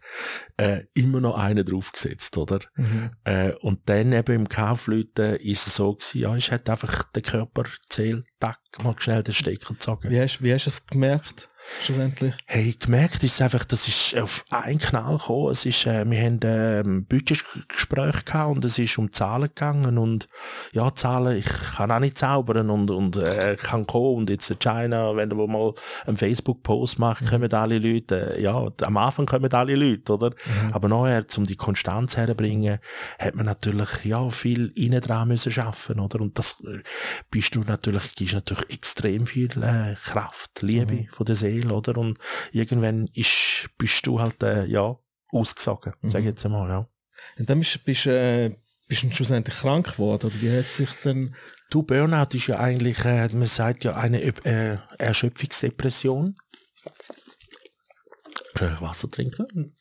äh, immer noch einen draufgesetzt, oder? Mhm. Äh, und dann eben im Kaufleuten ist es so gewesen, ja, ich hätte einfach den Körper zählt, tack, mal schnell den Stecker gezogen. Wie hast, wie hast du es gemerkt, schlussendlich? Hey, gemerkt ist einfach, das ist auf einen Knall gekommen. Es ist, äh, wir haben ähm, Budgetgespräch gehabt und es ist um Zahlen gegangen und ja, Zahlen, ich kann auch nicht zaubern und, und äh, kann kommen und jetzt in China, wenn du mal einen Facebook-Post machst, kommen alle Leute, äh, ja, am Anfang kommen alle Leute, oder? Aber nachher, um die Konstanz herzubringen, hat man natürlich, ja, viel innen dran müssen schaffen, oder? Und das äh, bist du natürlich, gibst natürlich extrem viel äh, Kraft, Liebe von der Seele, oder? Und irgendwann ist, bist du halt, äh, ja, ausgesogen, sag ich jetzt einmal, ja. Und dann bist, bist, äh, bist du schlussendlich krank geworden, oder wie hat sich dann, Du, Burnout ist ja eigentlich, äh, man sagt ja eine äh, Erschöpfungsdepression. Soll ich Wasser trinken?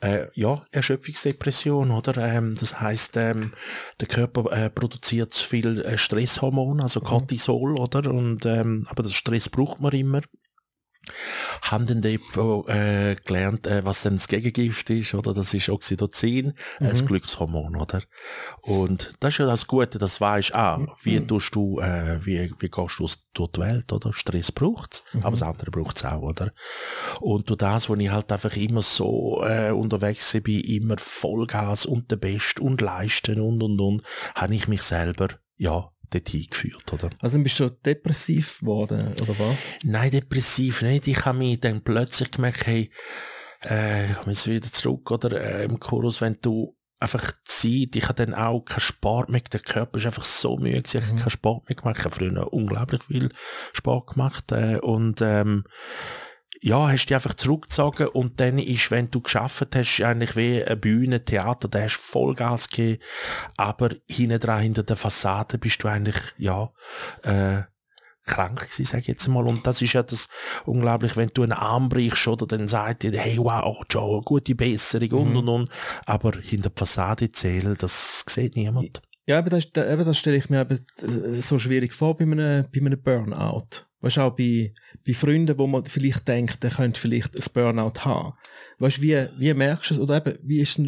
Äh, ja, Erschöpfungsdepression, oder? Ähm, das heißt, ähm, der Körper äh, produziert zu viel äh, Stresshormon, also Cortisol, oder? Und ähm, aber das Stress braucht man immer. Haben dann dort äh, gelernt, äh, was denn das Gegengift ist, oder? Das ist Oxytocin, äh, das Glückshormon, oder? Und das ist ja das Gute, das weisst, ah, wie tust du, äh, wie, wie gehst du aus- durch die Welt, oder? Stress braucht's, aber das andere braucht's auch, oder? Und durch das, wo ich halt einfach immer so äh, unterwegs bin, immer Vollgas und der Best und leisten und und und, habe ich mich selber, ja, dorthin geführt, oder? Also dann bist du depressiv geworden, oder was? Nein, depressiv nicht. Ich habe mich dann plötzlich gemerkt, hey, äh, ich komme jetzt wieder zurück, oder, äh, im Chorus, wenn du einfach Zeit, ich habe dann auch keinen Sport mehr, der Körper ist einfach so müde ich habe keinen Sport mehr gemacht, ich habe früher unglaublich viel Sport gemacht, äh, und, ähm, ja, hast dich einfach zurückgezogen und dann ist, wenn du geschafft hast, eigentlich wie eine Bühne, Theater, da hast du Vollgas gegeben, aber hinten dran, hinter der Fassade bist du eigentlich, ja, äh, krank gewesen, sag ich jetzt mal. Und das ist ja das unglaublich, wenn du einen Arm brichst, oder dann sagt dir, hey, wow, Joe, gute Besserung und, und, und. Aber hinter der Fassade zählen, das sieht niemand. Ja, aber das, da- eben, das stelle ich mir eben äh, so schwierig vor bei einem, bei einem Burnout. Weißt auch bei, bei Freunden, wo man vielleicht denkt, der könnte vielleicht ein Burnout haben. Weißt wie, wie merkst du es? Oder eben, wie ist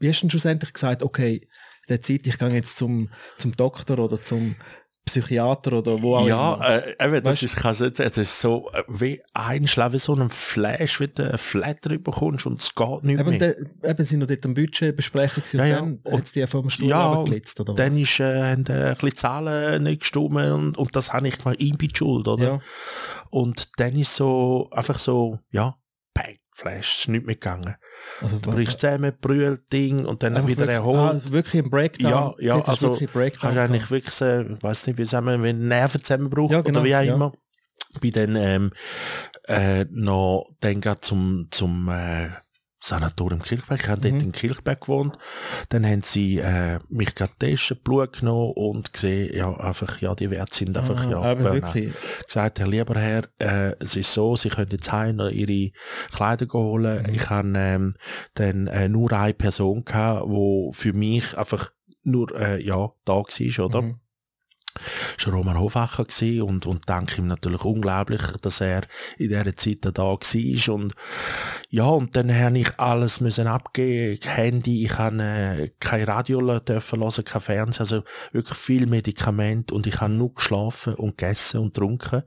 wie hast du schlussendlich gesagt, okay, der Zeit, ich gehe jetzt zum, zum Doktor oder zum Psychiater oder wo auch Ja, immer. äh, eben, das Weißt- ist, kannst jetzt, es ist so, äh, wie einschlafen, wie so ein Flash, wie du ein Flat drüber kommst und es geht nicht Eben, mehr. de, eben sind noch dort am Budget besprechen Ja, ja. und dann hat es die vom Stuhl ja, runtergelitzt, oder Dann was? ist, äh, haben äh, ein bisschen Zahlen nicht gestimmt und, und das habe ich gemacht, ihm schuld, oder? Ja. Und dann ist so, einfach so, ja, Flash, ist nicht mehr gegangen. Also, Brichst zusammen, brüllt Ding und dann wieder wirklich- erholt. Ah, also wirklich ein Breakdown. Ja, ja, du also Kannst du eigentlich wirklich, äh, ich weiß nicht, wie sagen wenn Nervenzusammenbruch Ja, genau, oder wie auch ja. immer. Bin dann ähm, äh, noch dann zum zum äh, Sanatorium Kirchberg. Ich habe dort Mhm. in Kirchberg gewohnt. Dann haben sie äh, mich gerade testet, Blut genommen und gesehen, ja, einfach, ja, die Werte sind einfach, Ah, ja, aber wirklich. gesagt, Herr lieber Herr, äh, es ist so, Sie können jetzt heim noch Ihre Kleider holen. Mhm. Ich habe ähm, dann äh, nur eine Person gehabt, wo für mich einfach nur äh, ja da war, oder? Mhm. Schon Roman Hofacher gewesen und, und danke ihm natürlich unglaublich, dass er in dieser Zeit da war und ja, und dann habe ich alles müssen abgeben, Handy, ich habe äh, kein Radio dürfen hören, kein Fernsehen, also wirklich viel Medikament und ich habe nur geschlafen und gegessen und getrunken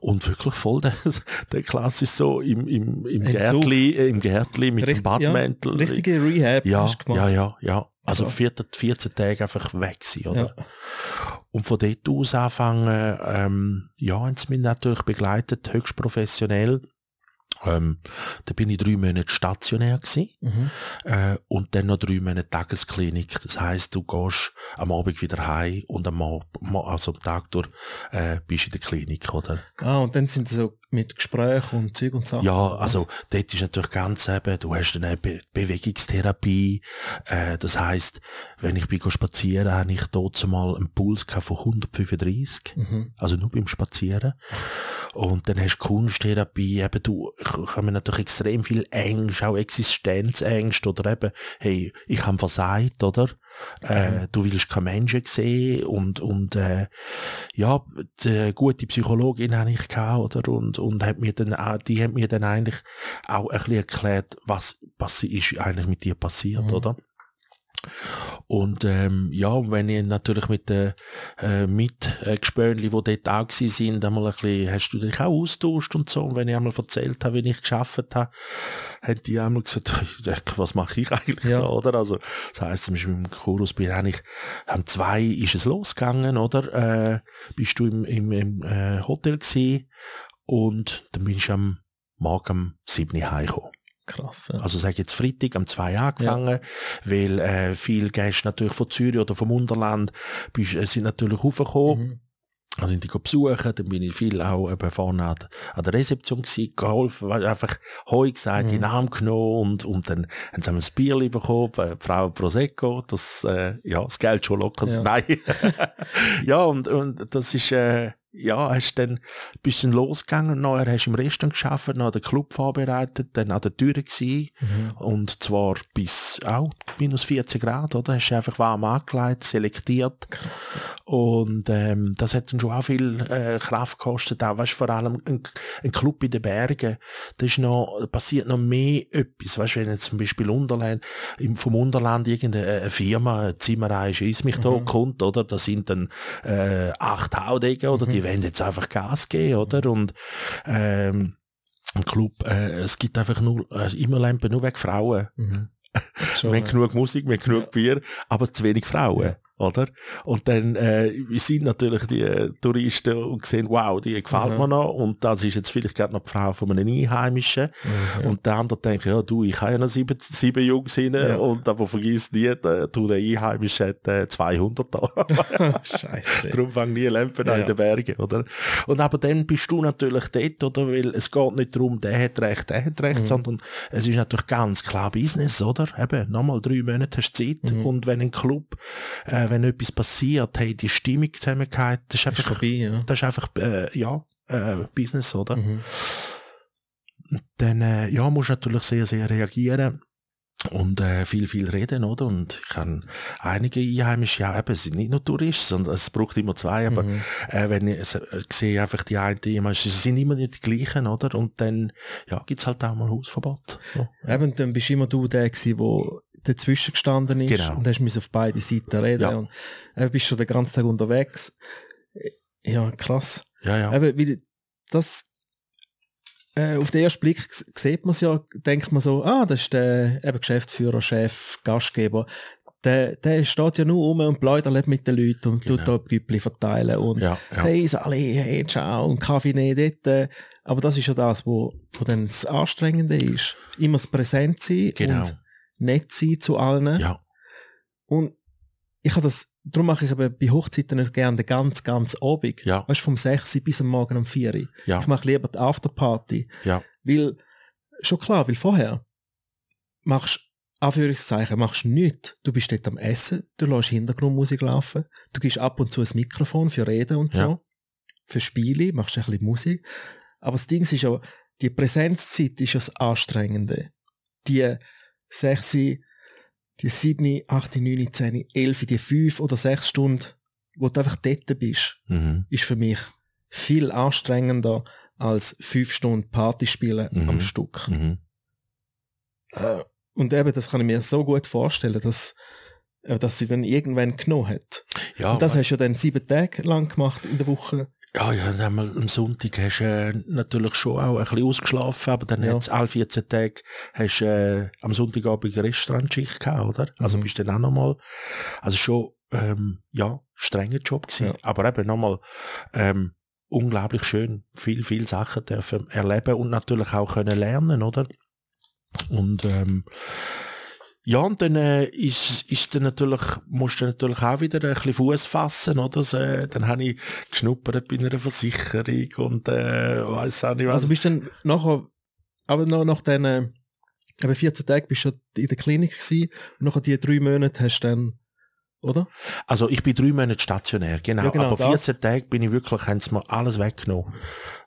und wirklich voll der, der klassisch so im, im, im Entzug. Gärtli, äh, im Gärtli mit Richtig- dem Badmäntel. Ja, richtige Rehab ja, hast du gemacht. ja, ja, ja. Also Krass. 14, 14 Tage einfach weg gewesen, oder? Ja. Und von dort aus anfangen, ähm, ja, haben sie mich natürlich begleitet, höchst professionell. Ähm, da bin ich drei Monate stationär gewesen, Mhm. äh, und dann noch drei Monate Tagesklinik. Das heisst, du gehst am Abend wieder heim und am, also am Tag durch, äh, bist in der Klinik, oder? Ah, und dann sind sie so mit Gesprächen und Zeug und Sachen. Ja, also dort ist natürlich ganz eben, du hast eine Be Bewegungstherapie. Äh, das heisst, wenn ich bin spazieren, habe ich dort mal einen Puls von 135. Mhm. Also nur beim Spazieren. Und dann hast du Kunsttherapie, eben du, ich habe natürlich extrem viel Ängste, auch Existenzängste oder eben, hey, ich habe versagt, oder? Äh, du willst keine Menschen sehen und, und, äh, ja, die gute Psychologin habe ich gehabt, oder? Und, und hat mir dann auch, die hat mir dann eigentlich auch ein bisschen erklärt, was, was ist eigentlich mit dir passiert, Mhm. oder? Und ähm, ja, wenn ich natürlich mit den äh, Mitgespönli, die dort auch sind, einmal ein bisschen, hast du dich auch austauscht und so. Und wenn ich einmal erzählt habe, wie ich geschafft habe, haben die einmal gesagt, was mache ich eigentlich Ja. da, oder? Also, das heisst, zum Beispiel im Chorus bin ich, am zwei ist es losgegangen, oder? Äh, bist du im, im, im äh, Hotel gewesen und dann bin ich am Morgen um sieben heimgekommen. Krass. Ja. Also sag jetzt Freitag am 2 angefangen, weil äh, viele Gäste natürlich von Zürich oder vom Unterland bist, äh, sind natürlich raufgekommen. Mhm. Dann sind die besuchen, dann bin ich viel auch eben vorne an, an der Rezeption gewesen, geholfen, einfach Heu gesagt, Mhm. in den Arm genommen und, und dann haben sie ein Bier bekommen, äh, Frau Prosecco, das, äh, ja, das Geld schon locker. Ja. Nein. ja, und, und das ist, äh, ja, hast dann ein bisschen losgegangen, nachher hast du im Restaurant geschafft, noch den Club vorbereitet, dann an der Tür gewesen, Mhm. und zwar bis auch minus 40 Grad, oder? Hast du einfach warm angelegt, selektiert. Krass. Und ähm, das hat dann schon auch viel äh, Kraft gekostet. Auch, weißt, vor allem ein, ein Club in den Bergen, da ist noch, da passiert noch mehr etwas. Weißt, wenn jetzt zum Beispiel Unterland, im, vom Unterland irgendeine Firma, eine Zimmerei ist mich da Mhm. kommt, oder? Da sind dann äh, acht Haudegen, oder? Die wollen jetzt einfach Gas geben, oder? Und ähm, im Club, äh, es gibt einfach nur, äh, immer Lampen nur wegen Frauen. Mhm. Schon, Wir haben genug Musik, wir haben genug Ja. Bier, aber zu wenig Frauen, Ja. Oder? Und dann äh, wir sind natürlich die äh, Touristen und sehen, wow, die gefällt Mhm. mir noch. Und das ist jetzt vielleicht gerade noch die Frau von einem Einheimischen. Mhm. Und der andere denkt, ja, du, ich habe ja noch sieben, sieben Jungs rein. Ja. Und aber vergiss nie, der, du, der Einheimische hat äh, 200 da. Scheiße. Darum fangen nie Lampen an Ja. in den Bergen, oder? Und aber dann bist du natürlich dort, oder? Weil es geht nicht darum, der hat recht, der hat recht, Mhm. sondern es ist natürlich ganz klar Business, oder? Eben, nochmal drei Monate hast du Zeit. Mhm. Und wenn ein Club, äh, wenn etwas passiert, hey, die Stimmung zusammengeht, das ist Ist einfach, vorbei, ja. das ist einfach, äh, ja, äh, Business, oder? Mhm. Dann, äh, ja, musst du natürlich sehr, sehr reagieren. Und äh, viel, viel reden, oder? Und ich habe einige Einheimische, ja, eben, es sind nicht nur Touristen, sondern es braucht immer zwei, aber Mhm. äh, wenn ich, es- äh, sehe einfach die einen immer, sie sind immer nicht die gleichen, oder? Und dann, ja, gibt's halt auch mal Hausverbot. So. Eben, dann bist immer du der gewesen, wo dazwischen gestanden ist Genau. und hast müssen auf beide Seiten reden Ja. und äh, bist schon den ganzen Tag unterwegs. Ja, krass. Ja, ja. Eben, wie das äh, auf den ersten Blick sieht man es ja, denkt man so, ah, das ist der eben Geschäftsführer, Chef, Gastgeber. Der, der steht ja nur rum und plaudert mit den Leuten und tut Genau. da Güppli verteilen und ja, ja. hey Sally, hey ciao und Kaffee nehmen dort. äh. Aber das ist ja das, wo, wo dann das Anstrengende ist. Immer das Präsent sein Genau. und nett sein zu allen. Ja, Und ich habe das, darum mache ich eben bei Hochzeiten nicht gerne den ganz, ganz Abend. Ja. Weißt vom 6 Uhr bis am Morgen um 4 Uhr. ja, Ich mache lieber die Afterparty. ja, Weil, schon klar, weil vorher machst Anführungszeichen, machst nichts. Du bist dort am Essen, du lässt Hintergrundmusik laufen, du gibst ab und zu ein Mikrofon für Reden und so, Ja. für Spiele, machst ein bisschen Musik. Aber das Ding ist ja, die Präsenzzeit ist das Anstrengende. Die 6, die 7, 8, 9, 10, 11, die 5 oder 6 Stunden wo du einfach dort bist, Mhm. ist für mich viel anstrengender als fünf Stunden Party spielen Mhm. am Stück. Mhm. Äh, Und eben, das kann ich mir so gut vorstellen, dass, äh, dass sie dann irgendwann genommen hat. Ja, Und das hast du ja dann sieben Tage lang gemacht in der Woche. Ja, ja, am Sonntag hast du äh, natürlich schon auch ein bisschen ausgeschlafen, aber dann Ja. hat's alle 14 Tage hast du äh, am Sonntagabend eine Restaurantschicht gehabt, oder? Also Mhm. bist du dann auch nochmal, also schon, ähm, ja, strenger Job gewesen. Ja. Aber eben nochmal, ähm, unglaublich schön, viel, viel Sachen dürfen erleben und natürlich auch können lernen, oder? Und, ähm, ja, und dann äh, ist, ist dann natürlich, musst du natürlich auch wieder ein bisschen Fuß fassen, oder? So, äh, dann habe ich geschnuppert bei einer Versicherung und äh, weiß auch nicht was. Also bist du dann nachher, aber noch nach den, äh, eben 14 Tagen bist du in der Klinik gewesen und nachher die drei Monate hast du dann, oder? Also ich bin drei Monate stationär, genau. Ja, genau, aber das. 14 Tage bin ich wirklich, haben sie mir alles weggenommen.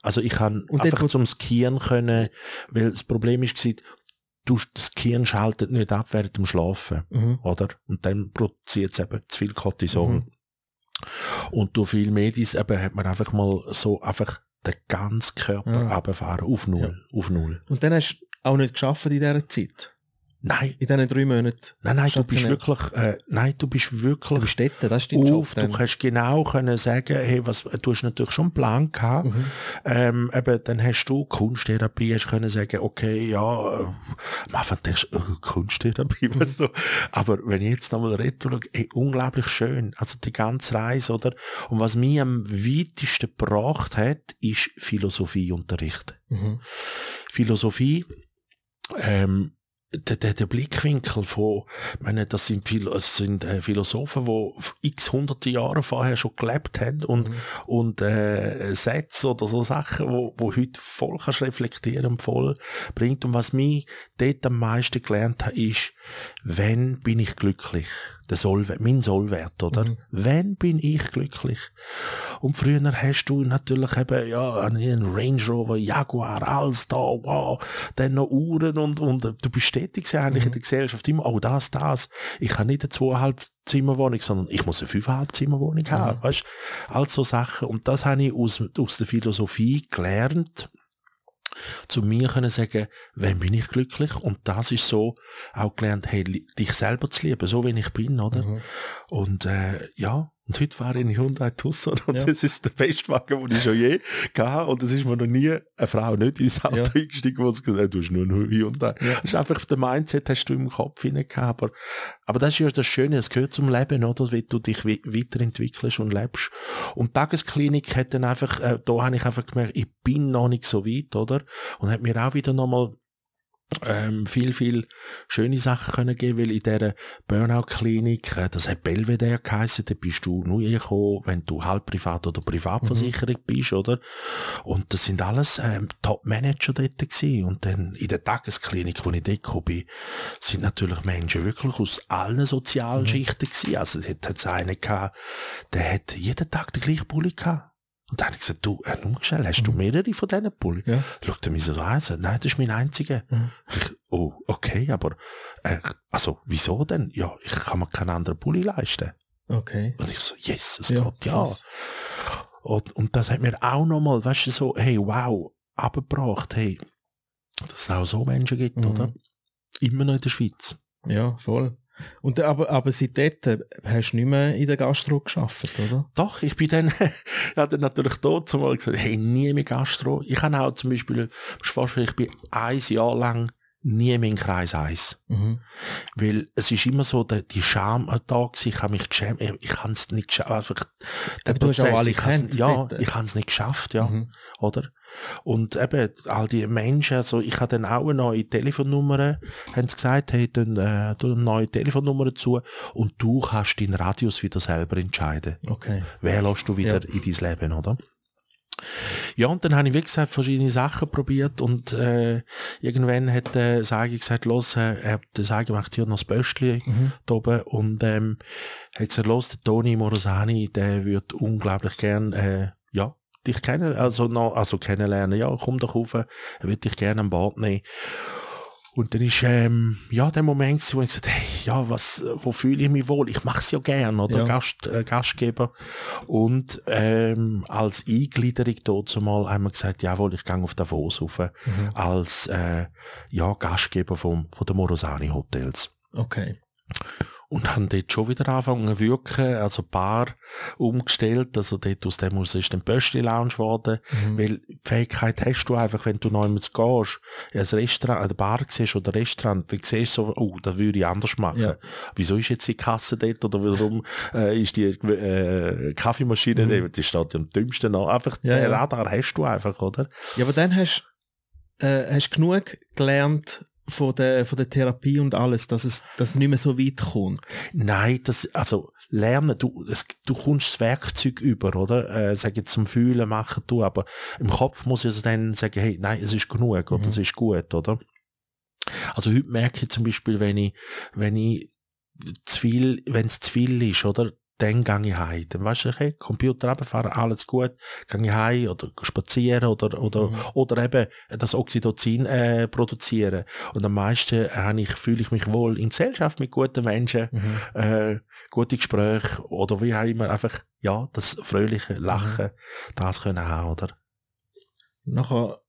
Also ich kann einfach zum Skieren können, weil das Problem ist du, das Skieren schaltet nicht ab während dem Schlafen, Mhm. oder? Und dann produziert es eben zu viel Cortisol. Mhm. Und durch viel Medis eben hat man einfach mal so einfach den ganzen Körper Ja. runterfahren, auf Null, auf Null. Und dann hast du auch nicht geschafft in dieser Zeit. Nein, In diesen drei Monaten. nein, nein, du bist wirklich, äh, nein, du bist Du wirklich bist dort, das ist dein Job auf, dann. du kannst genau können sagen, hey, was, du hast natürlich schon einen Plan gehabt, Mhm. ähm, eben, dann hast du Kunsttherapie, hast können sagen, okay, ja, äh, am Anfang denkst du, äh, Kunsttherapie, Mhm. du, aber wenn ich jetzt nochmal retour, schaue, ey, unglaublich schön, also die ganze Reise, oder, und was mich am weitesten gebracht hat, ist Philosophieunterricht. Mhm. Philosophie, ähm, der, der, der Blickwinkel von, ich meine, das sind, Philo es sind äh, Philosophen, die x hunderte Jahre vorher schon gelebt haben und, Mhm. und äh, Sätze oder so Sachen, wo, wo heute voll kannst reflektieren und voll bringt. Und was mich dort am meisten gelernt hat, ist, wenn bin ich glücklich? Der Sollwert, mein Sollwert, oder? Mhm. Wenn bin ich glücklich? Und früher hast du natürlich eben, ja, einen Range Rover, Jaguar, alles da, wow, dann noch Uhren und, und äh, du bist stetig gewesen eigentlich Mhm. in der Gesellschaft immer, oh, das, das. Ich habe nicht eine zweieinhalb Zimmerwohnung, sondern ich muss eine fünfeinhalb Zimmerwohnung haben, Mhm. weißt? All so Sachen. Und das habe ich aus, aus der Philosophie gelernt, zu mir können sagen, wenn bin ich glücklich? Und das ist so auch gelernt, hey, dich selber zu lieben, so wie ich bin, oder? Mhm. Und äh, ja, und heute fahre ich in Hyundai Tucson und Ja. das ist der beste Wagen, den ich schon je gehabt Und es ist mir noch nie eine Frau nicht ins Auto Ja. eingestiegen, sie gesagt hat, du hast nur einen Hyundai. Ja. Das ist einfach der Mindset, hast du im Kopf gehabt. Aber, aber das ist ja das Schöne, es gehört zum Leben, oder? Wie du dich we- weiterentwickelst und lebst. Und die Tagesklinik hat dann einfach, äh, da habe ich einfach gemerkt, ich bin noch nicht so weit, oder? Und hat mir auch wieder nochmal ähm, viel, viel schöne Sachen können geben, weil in dieser Burnout-Klinik, äh, das hat Belvedere geheissen, da bist du nur gekommen, wenn du halb privat oder privatversichert bist, oder? Und das sind alles ähm, Top-Manager dort gewesen. Und dann in der Tagesklinik, wo ich dort gekommen bin, sind natürlich Menschen wirklich aus allen sozialen Schichten gewesen. Also dort hat es einen gehabt, der hat jeden Tag den gleichen Pulli gehabt. Und dann habe ich gesagt, du, äh, nur schnell, hast du mehrere von diesen Pulli? Ja. Schaut er mich so an, sagt, nein, das ist mein einziger. Mhm. Ich, oh, okay, aber, äh, also, wieso denn? Ja, ich kann mir keinen anderen Pulli leisten. Okay. Und ich so, yes, es Ja, geht, ja. krass. Und, und das hat mir auch nochmal, weißt du, so, hey, wow, abgebracht, hey, dass es auch so Menschen gibt, Mhm. oder? Immer noch in der Schweiz. Ja, voll. Und, aber, aber seit dort äh, hast du nicht mehr in der Gastro geschafft, oder? Doch, ich bin dann, habe dann natürlich dort zumal gesagt, hey, nie mehr Gastro. Ich habe auch zum Beispiel, ich bin ein Jahr lang nie mehr in Kreis 1. Mhm. Weil es ist immer so, der, die Scham da gewesen, ich habe mich geschämt, ich, ich habe es nicht geschafft, einfach, der Aber du hast auch alle ich gekannt Ja, dort. ich habe es nicht geschafft, ja, Mhm. oder? Und eben, all die Menschen, also ich habe dann auch eine neue Telefonnummer, haben sie gesagt, hey, dann, äh, eine neue Telefonnummer zu und du kannst deinen Radius wieder selber entscheiden. Okay. Wer lässt du wieder in dein Leben, oder? Ja, und dann habe ich, wie gesagt, verschiedene Sachen probiert und äh, irgendwann hat der Sagi gesagt, los, äh, er, der Sagi macht hier noch das Böstli Mhm. da oben und ähm, hat gesagt, los, der Toni Morosani, der wird unglaublich gern, äh, ja, dich kennen, also noch, also kennenlernen, ja, komm doch rauf, er wird dich gerne an Bord nehmen. Und dann ist, ähm, ja, der Moment, wo ich gesagt hey, ja, was, wo fühle ich mich wohl? Ich mache es ja gern, oder? Ja. Gast, äh, Gastgeber. Und, ähm, als Eingliederung dort zumal haben wir gesagt, jawohl, ich gehe auf Davos rauf, Mhm. als, äh, ja, Gastgeber vom, von den Morosani Hotels. Okay. Und haben dort schon wieder angefangen zu wirken, also Bar umgestellt, also dort aus dem aus ist dann Böschli Lounge geworden, Mhm. weil die Fähigkeit hast du einfach, wenn du neu gehst, ein Restaurant, eine Bar siehst oder ein Restaurant, dann siehst du so, oh, das würde ich anders machen. Ja. Wieso ist jetzt die Kasse dort oder warum äh, ist die äh, Kaffeemaschine Mhm. dort? Die steht ja am dümmsten an. Einfach, Ja, den. Radar hast du einfach, oder? Ja, aber dann hast äh, hast genug gelernt von der, von der Therapie und alles, dass es dass nicht mehr so weit kommt. Nein, das, also, lernen, du, es, du kommst das Werkzeug über, oder? Äh, sag jetzt zum Fühlen machen du, aber im Kopf muss ich also dann sagen, hey, nein, es ist genug, oder? Mhm. Es ist gut, oder? Also heute merke ich zum Beispiel, wenn ich, wenn ich zu viel, wenn es zu viel ist, oder? Dann gehe ich heim. Dann weißt du, okay, Computer runterfahren, alles gut, gehe ich heim oder spazieren oder, oder, Mhm. oder eben das Oxytocin äh, produzieren. Und am meisten äh, ich, fühle ich mich wohl in Gesellschaft mit guten Menschen, äh, gute Gespräche oder wie auch immer, einfach, ja, das fröhliche Lachen, das können haben, oder? Nachher,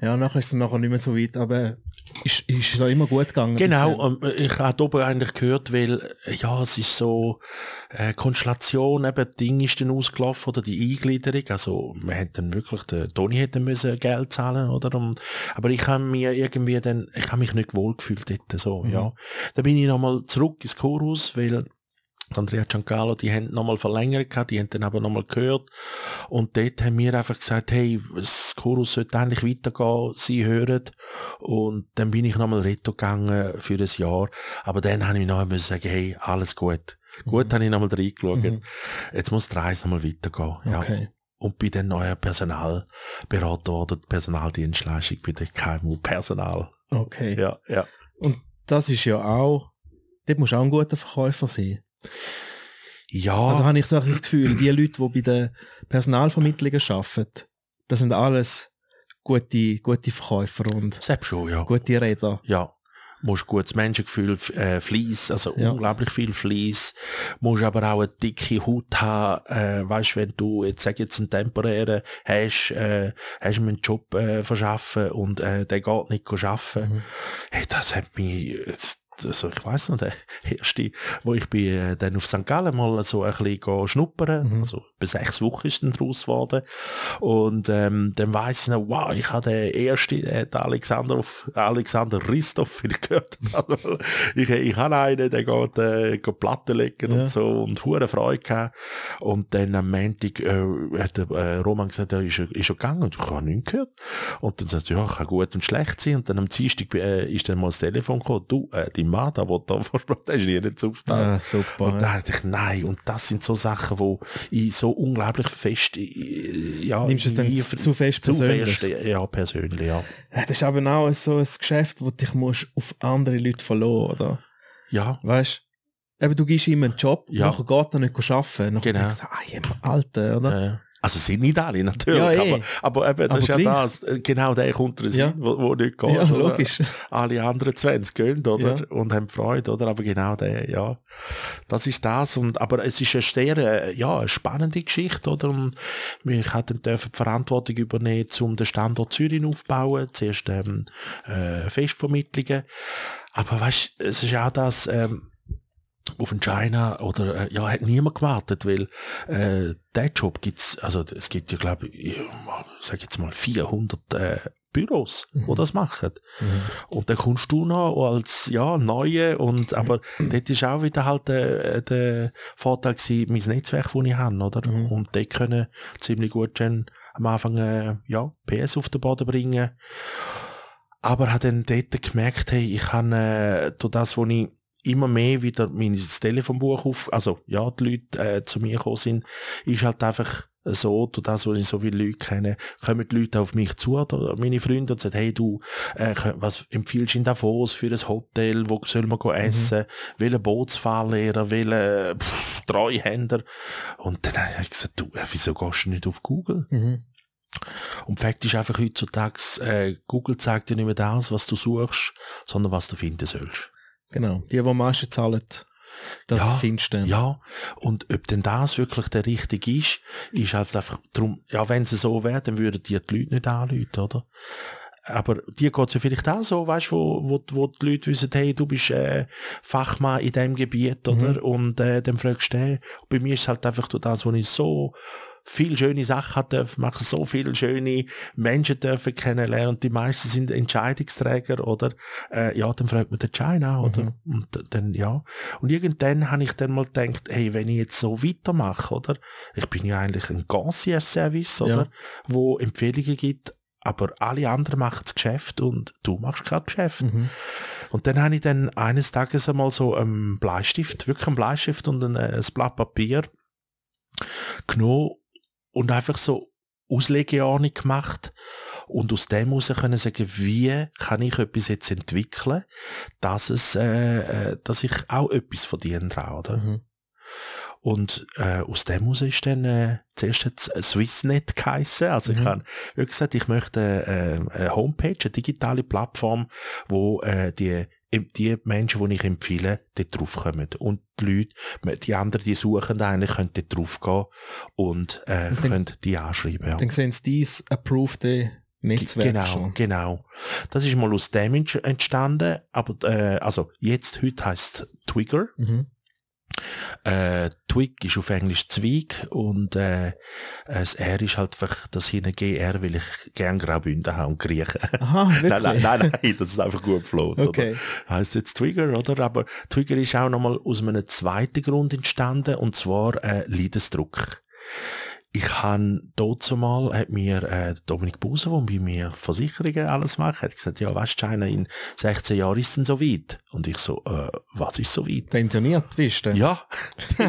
ja, nachher ist es nachher nicht mehr so weit, aber ist, ist da immer gut gegangen. Genau, ähm, ich habe oben eigentlich gehört, weil, äh, ja, es ist so, äh, Konstellation, eben, das Ding ist dann ausgelaufen, oder die Eingliederung, also, wir hätten dann wirklich, der Toni hätte müssen Geld zahlen, oder? Und, aber ich habe mir irgendwie dann, ich habe mich nicht wohlgefühlt dort, so, Mhm. ja. Dann bin ich nochmal zurück ins Chorus, weil, Andrea Giancarlo, die haben nochmal verlängert gehabt, die haben dann aber nochmal gehört. Und dort haben wir einfach gesagt, hey, das Chorus sollte eigentlich weitergehen, sie hören. Und dann bin ich nochmal retto gegangen für ein Jahr. Aber dann habe ich noch müssen sagen, hey, alles gut. Gut, habe ich nochmal reingeschaut. Mhm. Jetzt muss die Reise nochmal weitergehen. Ja. Okay. Und bin dann neuer Personalberater oder Personaldienstleistung bei der KMU Personal. Okay. Ja, ja. Und das ist ja auch, dort musst du auch ein guter Verkäufer sein. Ja. Also habe ich so das Gefühl, die Leute, die bei den Personalvermittlungen arbeiten, das sind alles gute, gute Verkäufer und selbst schon, ja. gute Redner. Ja. Musst gutes Menschengefühl, äh, Fleiss, also Ja. unglaublich viel Fleiss. Musst aber auch eine dicke Haut haben, äh, weißt, wenn du, jetzt sag jetzt einen temporären hast, äh, hast du mir einen Job, äh, verschaffen und, äh, der geht nicht arbeiten. Mhm. Hey, das hat mich, jetzt, also ich weiss noch, der erste, wo ich bin, äh, dann auf St. Gallen mal so ein bisschen schnuppern, Mhm. also bei sechs Wochen ist dann draus geworden. Und, ähm, dann weiss ich noch, wow, ich habe den ersten, äh, den Alexander, Alexander ich gehört habe. ich, ich habe einen, der geht, äh, geht Platten legen Ja. und so und hure Freude gehabt. Und dann am Montag, äh, hat der, äh, Roman gesagt, ja, ist er, ist er gegangen? Und ich habe nichts gehört. Und dann sagt er, ja, kann gut und schlecht sein. Und dann am Dienstag äh, ist dann mal das Telefon gekommen, du, äh, dein Mann, der will da versprochen, der ist nie nicht auftaucht. Ja, super. Und da dachte ich, nein, und das sind so Sachen, wo ich so unglaublich fest, äh, ja, Nimmst du es dann zu fest zu persönlich? fest, ja, persönlich, ja. Ja, das ist aber auch so ein Geschäft, wo dich musst auf andere Leute verlassen, oder? Ja, Weißt du? Eben, du gibst ihm einen Job, Ja. nachher geht er nicht arbeiten. Nachher Genau. denkst du, ah, Alter, oder? äh, also sind nicht alle, natürlich, Ja, eh. aber, aber eben, das Aber ist ja gleich. das, äh, genau der kommt rein, Ja. wo, wo nicht geht. Ja, logisch. alle anderen 20 gehen, oder? Ja. Und haben Freude, oder? Aber genau der, ja. Das ist das. Und, aber es ist eine sehr, äh, ja, eine spannende Geschichte, oder? Und ich hatte dann dürfen die Verantwortung übernehmen, um den Standort Zürich aufzubauen. Zuerst, ähm, äh, Festvermittlungen. Aber weißt, es ist auch das, ähm, auf den China oder äh, ja hat niemand gewartet, weil äh, der Job gibt's also es gibt ja glaube ich sag jetzt mal 400 äh, Büros, wo Mhm. das machen. Mhm. Und dann kommst du noch als, ja, Neue und, aber dort ist auch wieder halt der, der Vorteil gewesen, mein Netzwerk, das ich habe, oder? Mhm. Und die können ziemlich gut schon am Anfang, äh, ja, PS auf den Boden bringen. Aber habe dann dort gemerkt, hey, ich habe, äh, durch das, wo ich immer mehr wieder mein Telefonbuch auf, also, ja, die Leute, äh, zu mir gekommen sind, ist halt einfach, so, durch das, wo ich so viele Leute kenne, kommen die Leute auf mich zu, oder meine Freunde, und sagen, hey, du, äh, was empfiehlst du in Davos für ein Hotel, wo soll man go essen, welchen Bootsfahrlehrer, welchen pff, Treuhänder. Und dann habe ich gesagt, du, äh, wieso gehst du nicht auf Google? Mhm. Und Fakt ist einfach heutzutage, äh, Google zeigt dir nicht mehr das, was du suchst, sondern was du finden sollst. Genau. Die, die meisten zahlen, das Ja, findest du dann. Ja, und ob denn das wirklich der richtige ist, ist halt einfach drum, ja, wenn sie so wäre, dann würden die die Leute nicht anrufen, oder? Aber dir geht's ja vielleicht auch so, weißt wo, wo, wo die Leute wissen, hey, du bist äh, Fachmann in diesem Gebiet, oder? Und äh, dann fragst du den. Bei mir ist es halt einfach durch das, wo ich so viel schöne Sachen hat dürfen machen, so viele schöne Menschen dürfen kennenlernen und die meisten sind Entscheidungsträger, oder? Äh, ja, dann fragt man den China, oder? Und dann, ja. Und irgendwann habe ich dann mal gedacht, hey, wenn ich jetzt so weitermache, oder? Ich bin ja eigentlich ein Concierge-Service, oder? Ja. Wo Empfehlungen gibt, aber alle anderen machen das Geschäft und du machst kein Geschäft. Mhm. Und dann habe ich dann eines Tages einmal so einen Bleistift, wirklich einen Bleistift und ein, äh, ein Blatt Papier genommen und einfach so Auslegeordnung gemacht und aus dem heraus können sagen, wie kann ich etwas jetzt entwickeln, dass es, äh, äh, dass ich auch etwas verdiene dran, oder? Mhm. Und äh, aus dem heraus ist dann äh, zuerst jetzt Swissnet geheissen. Also ich Mhm. habe wirklich gesagt, ich möchte äh, eine Homepage, eine digitale Plattform, wo äh, die die Menschen, die ich empfehle, dort draufkommen. Und die Leute, die anderen, die suchen eigentlich, können dort draufgehen und, äh, Und dann- können die anschreiben. Ja. Dann sehen sie dies approved Netzwerk Genau, schon. genau. Das ist mal aus dem ent- entstanden, aber äh, also jetzt heute heißt Twigger. Mhm. Äh, Twig ist auf Englisch Zweig und äh, das R ist halt einfach das hinten GR, weil ich gern Graubünden habe und Griechen. Aha, wirklich? nein, nein, nein, nein, das ist einfach gut gefloht, Okay. oder? Heißt jetzt Twigger, oder? Aber Twigger ist auch nochmal aus einem zweiten Grund entstanden, und zwar äh, Leidensdruck. Ich han dort mal, hat mir äh, Dominik Buser, der bei mir Versicherungen alles macht, hat gesagt, ja, weißt du, China, in 16 Jahren ist es denn so weit. Und ich so, äh, was ist so weit? Pensioniert bist du? Ja,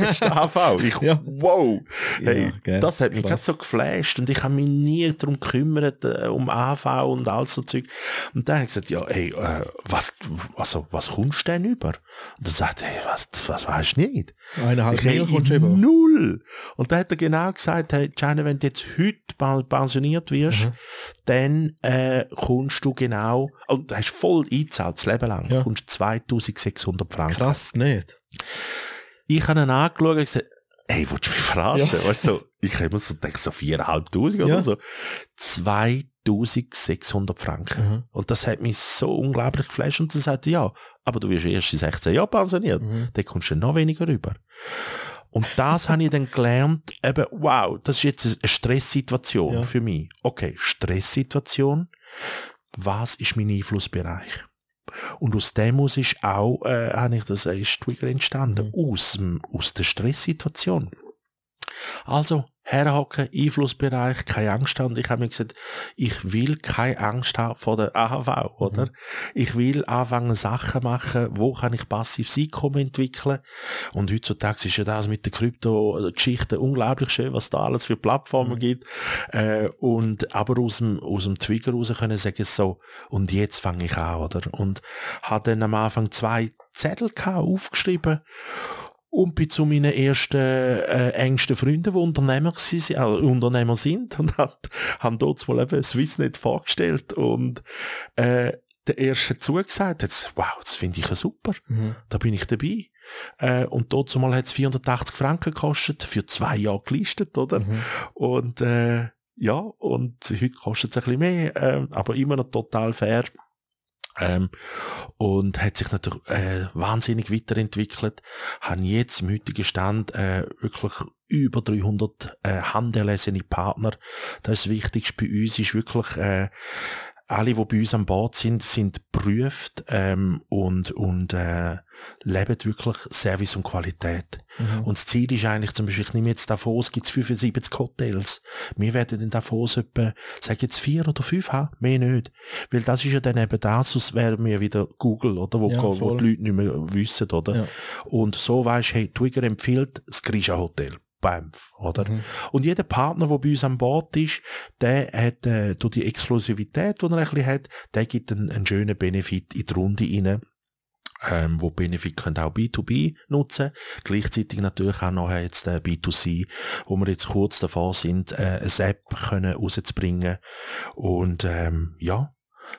ist der AV. Ich, Ja. wow. Hey, Ja, gell. das hat mich gerade so geflasht und ich habe mich nie darum gekümmert, äh, um AV und all so Zeug. Und dann habe ich gesagt, ja, hey, äh, was, also, was kommst du denn über? Und dann sagt er, hey, was, was weißt du nicht? Eineinhalb Ich, hey, Mil kommst du über. null. Und dann hat er genau gesagt, China, wenn du jetzt heute pensioniert wirst, Mhm. dann äh, kommst du genau, und du hast voll eingezahlt, das Leben lang, Ja. kommst 2600 Franken. Krass nicht. Ich habe ihn angeschaut und gesagt, hey, willst du mich verarschen? Weißt du, ich habe immer so gedacht, so 4'500 Ja. oder so. 2600 Franken. Mhm. Und das hat mich so unglaublich geflasht und dann sagte ja, aber du wirst erst in 16 Jahren pensioniert. Mhm. Dann kommst du noch weniger rüber. Und das habe ich dann gelernt, eben, wow, das ist jetzt eine Stresssituation Ja. für mich. Okay, Stresssituation. Was ist mein Einflussbereich? Und aus dem aus ist auch, äh, habe ich das, äh, ist Trigger entstanden. Aus, dem- aus der Stresssituation. Also, herhocken, Einflussbereich, keine Angst haben. Und ich habe mir gesagt, ich will keine Angst haben vor der AHV, oder? Ich will anfangen, Sachen machen, wo kann ich passives Einkommen entwickeln. Und heutzutage ist ja das mit der Krypto-Geschichte unglaublich schön, was da alles für Plattformen gibt. Äh, und, aber aus dem, aus dem Trigger raus können sagen so, und jetzt fange ich an, oder? Und habe dann am Anfang zwei Zettel gehabt, aufgeschrieben und bin zu meinen ersten äh, engsten Freunden, die Unternehmer, gewesen, äh, Unternehmer sind und hat, haben dort mal eben Swissnet vorgestellt und äh, der erste zugesagt hat, wow, das finde ich ja super, Mhm. da bin ich dabei. Äh, und dort mal hat es 480 Franken gekostet, für zwei Jahre gelistet, oder? Mhm. Und äh, ja, und heute kostet es ein bisschen mehr, ähm, aber immer noch total fair. Ähm, und hat sich natürlich äh, wahnsinnig weiterentwickelt. Haben jetzt im heutigen Stand äh, wirklich über 300 äh, handerlesene Partner. Das ist das Wichtigste bei uns, ist wirklich äh, alle, die bei uns an Bord sind, sind geprüft ähm, und, und äh, leben wirklich Service und Qualität. Mhm. Und das Ziel ist eigentlich zum Beispiel, ich nehme jetzt Davos, gibt es 75 Hotels. Wir werden in Davos etwa, sag jetzt vier oder fünf haben, mehr nicht. Weil das ist ja dann eben das, sonst wären wir wieder Google, oder? Wo, Ja, wo die Leute nicht mehr wissen, oder? Ja. Und so weisst hey, Twigger empfiehlt das Grisha Hotel. Bamf, oder? Mhm. Und jeder Partner, der bei uns an Bord ist, der hat, äh, durch die Exklusivität, die er ein bisschen hat, der gibt einen, einen schönen Benefit in die Runde rein. Ähm, wo Benefit können auch B2B nutzen. Gleichzeitig natürlich auch noch jetzt äh, B2C, wo wir jetzt kurz davor sind, äh, eine App können rauszubringen. Und ähm, ja,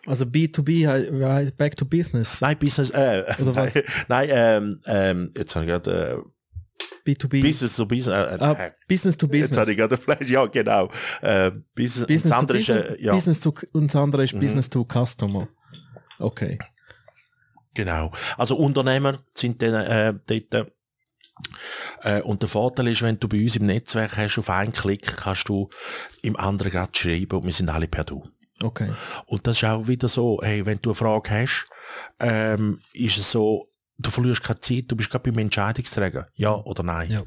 Also B2B he- heißt Back to Business. nein, Business, äh, Oder was? nein, ähm, ähm, jetzt habe ich gerade B2B. äh, Business to Business, äh, ah, äh, Business to jetzt habe Business. ich gerade Flash, ja genau, äh, Business, Business to ist, Business, äh, ja, Business to, und das andere ist Mhm. Business to Customer. Okay. Genau. Also Unternehmer sind dann äh, dort. Äh, und der Vorteil ist, wenn du bei uns im Netzwerk hast, auf einen Klick kannst du im anderen gerade schreiben und wir sind alle per Du. Okay. Und das ist auch wieder so, hey, wenn du eine Frage hast, ähm, ist es so, du verlierst keine Zeit, du bist gerade beim Entscheidungsträger, ja oder nein. Ja.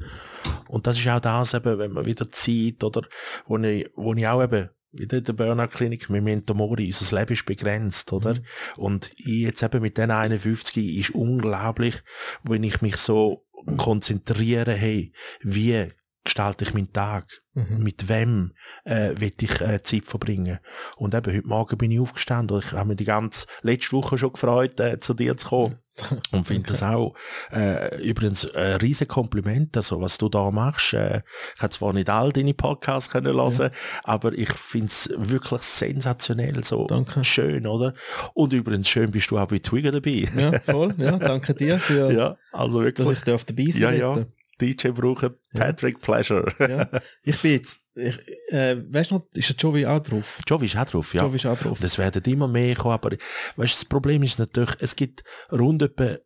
Und das ist auch das eben, wenn man wieder Zeit, oder, wo ich, wo ich auch eben, wieder in der Burnout-Klinik mit Mentomori, unser Leben ist begrenzt, oder? Mhm. Und ich jetzt eben mit den 51 ist unglaublich, wenn ich mich so konzentriere, hey, wie gestalte ich meinen Tag? Mhm. Mit wem äh, will ich äh, Zeit verbringen? Und eben, heute Morgen bin ich aufgestanden und ich habe mich die ganze letzte Woche schon gefreut, äh, zu dir zu kommen. Und finde das auch äh, übrigens ein riesen Kompliment, also was du da machst. Äh, ich habe zwar nicht all deine Podcasts können hören, aber ich finde es wirklich sensationell, so Danke. schön, oder? Und übrigens schön bist du auch bei Twigger dabei. Ja, voll. Ja, danke dir für, Ja, also dass wirklich. ich darf dabei sein Ja, ja. DJ brauchen Patrick Pleasure. ja. Ich bin jetzt, ich, äh, weißt du noch, ist der Joey auch drauf? Jovi ist auch drauf, ja. Joey ist auch drauf. Es werden immer mehr kommen, aber weißt, du, das Problem ist natürlich, es gibt rund etwa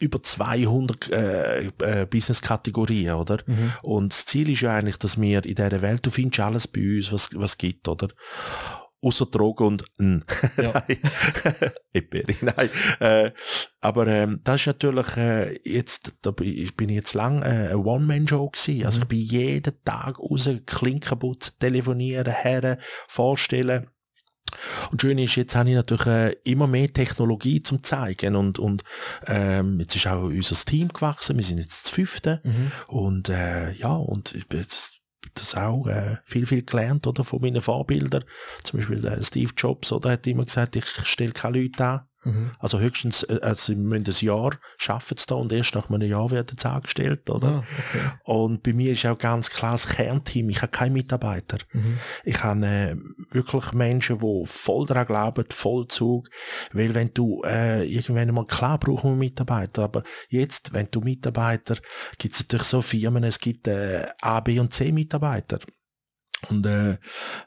über 200 äh, äh, Business-Kategorien, oder? Mhm. Und das Ziel ist ja eigentlich, dass wir in dieser Welt, du findest alles bei uns, was was gibt, oder? Außer Drogen und n. Ja. nein. Eperi, nein. Äh, aber ähm, das ist natürlich äh, jetzt, da bin ich bin jetzt lang äh, eine One-Man-Show gewesen. Also Mhm. ich bin jeden Tag raus, Klinken putzen, telefonieren, her, vorstellen. Und schön ist, jetzt habe ich natürlich äh, immer mehr Technologie zum zeigen und, und ähm, jetzt ist auch unser Team gewachsen, wir sind jetzt das fünfte Mhm. und äh, ja, und ich bin jetzt das auch äh, viel, viel gelernt, oder, von meinen Vorbildern. Zum Beispiel äh, Steve Jobs, oder, hat immer gesagt, ich stelle keine Leute an. Mhm. Also höchstens, äh, also sie müssen ein Jahr schaffen es da und erst nach einem Jahr werden sie angestellt, oder? Ah, okay. Und bei mir ist auch ganz klar das Kernteam, ich habe keine Mitarbeiter. Mhm. Ich habe äh, wirklich Menschen, die voll daran glauben, Vollzug. Weil wenn du äh, irgendwann mal, klar brauchen wir Mitarbeiter, aber jetzt, wenn du Mitarbeiter, gibt es natürlich so Firmen, es gibt äh, A, B und C Mitarbeiter. Und äh,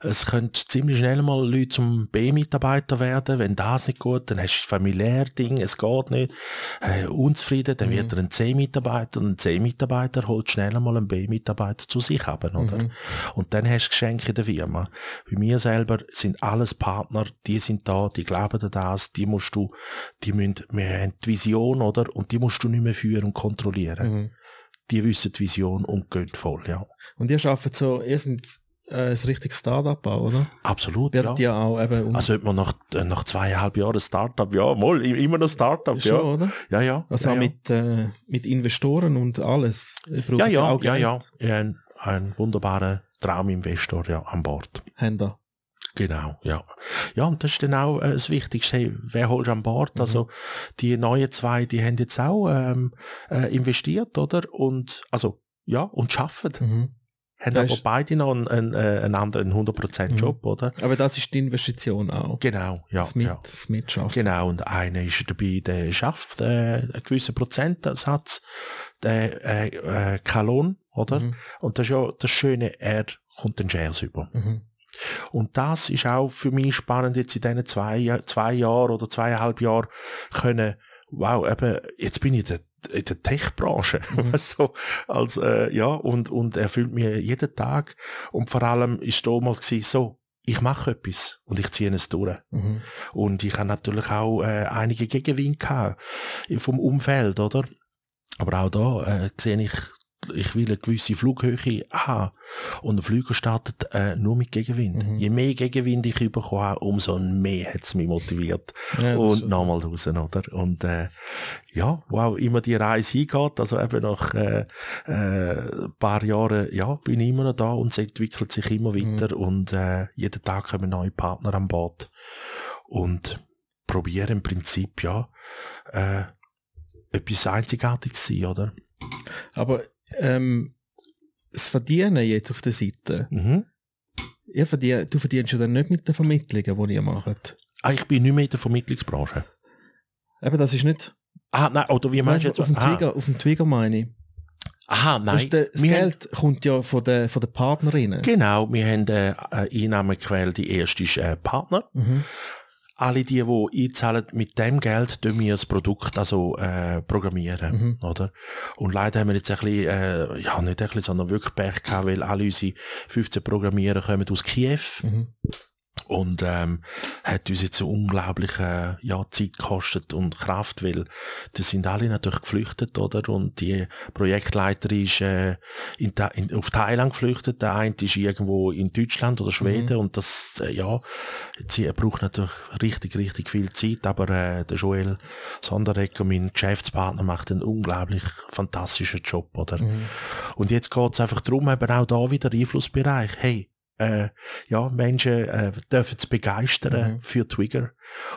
es könnte ziemlich schnell mal Leute zum B-Mitarbeiter werden. Wenn das nicht gut, dann hast du ein familiär Ding, es geht nicht. Äh, unzufrieden, dann wird er ein C-Mitarbeiter und ein C-Mitarbeiter holt schnell mal einen B-Mitarbeiter zu sich haben, oder? Mhm. Und dann hast du Geschenke in der Firma. Bei mir selber sind alles Partner, die sind da, die glauben an das, die musst du, die müssen, wir haben die Vision, oder? Und die musst du nicht mehr führen und kontrollieren. Mhm. Die wissen die Vision und gehen voll, ja. Und ihr arbeitet so, ihr seid äh, ein richtiges Start-up auch, oder? Absolut, ja. Werdet ihr auch eben um, Also, ob man nach, äh, nach zweieinhalb Jahren Startup, ja, mal, immer noch Startup, schon, ja. oder? Ja, ja. Also ja, auch ja. mit, äh, mit Investoren und alles. Ja, ja, ja, ja. ja ein, ein wunderbarer Trauminvestor, ja, an Bord. Habt ihr. Genau, ja. Ja, und das ist dann auch äh, das Wichtigste. Hey, wer holst du an Mhm. Bord? Also, die neuen zwei, die haben jetzt auch ähm, äh, investiert, oder? Und, also, ja, und schaffen. Mhm. Haben aber beide noch einen, einen, äh, einen anderen 100% Mhm. Job, oder? Aber das ist die Investition auch. Genau, ja. das, mit, ja. das Mitschaffen. Genau, und einer ist dabei, der schafft äh, einen gewissen Prozentsatz, der äh, äh, kein Lohn, oder? Mhm. Und das ist ja das Schöne, er kommt den Shares über. Mhm. Und das ist auch für mich spannend, jetzt in diesen zwei, zwei Jahren oder zweieinhalb Jahren können, wow, eben, jetzt bin ich der, in der Tech-Branche, Mhm. so, als, äh, ja, und, und er fühlt mir jeden Tag, und vor allem ist da mal gewesen, so, ich mache etwas und ich ziehe es durch. Mhm. Und ich habe natürlich auch äh, einige Gegenwind gehabt vom Umfeld, oder? Aber auch da äh, sehe ich, ich will eine gewisse Flughöhe haben. Und ein Flüger startet äh, nur mit Gegenwind. Mhm. Je mehr Gegenwind ich bekommen habe, umso mehr hat es mich motiviert. Ja, und nochmal raus, oder? Und äh, ja, wow, immer die Reise hingeht. Also eben nach äh, äh, paar Jahren, ja, bin ich immer noch da und es entwickelt sich immer weiter. Und äh, jeden Tag kommen neue Partner an Bord. Und probieren im Prinzip, ja, äh, etwas Einzigartiges sein, oder? Aber ähm, das Verdienen jetzt auf der Seite, Mhm. verdien, du verdienst ja dann nicht mit den Vermittlungen, die ihr macht. Ah, ich bin nicht mehr in der Vermittlungsbranche. Eben, das ist nicht... Ah, nein, oder wie meinst du jetzt? auf, dem Twigger, auf dem Twigger meine ich. aha, nein. Du, das Wir haben- Geld kommt ja von den, von den Partnerinnen. Genau, wir haben äh, eine Einnahmequelle, die erste ist äh, Partner. Mhm. Alle die, die einzahlen, mit dem Geld tun wir das Produkt also äh, programmieren, Mhm. oder? Und leider haben wir jetzt ein bisschen, äh, ja nicht ein bisschen, sondern wirklich Pech gehabt, weil alle unsere 15 Programmierer kommen aus Kiew Mhm. Und ähm, hat uns jetzt so unglaublich äh, ja, Zeit gekostet und Kraft, weil die sind alle natürlich geflüchtet, oder? Und die Projektleiterin ist äh, in, in, auf Thailand geflüchtet, der eine ist irgendwo in Deutschland oder Schweden und das, äh, ja, sie braucht natürlich richtig, richtig viel Zeit, aber äh, der Joel Sonderegger, mein Geschäftspartner, macht einen unglaublich fantastischen Job, oder? Mhm. Und jetzt geht's einfach darum, eben auch da wieder Einflussbereich. Hey, äh, ja, Menschen äh, dürfen es begeistern Mhm. für Twigger.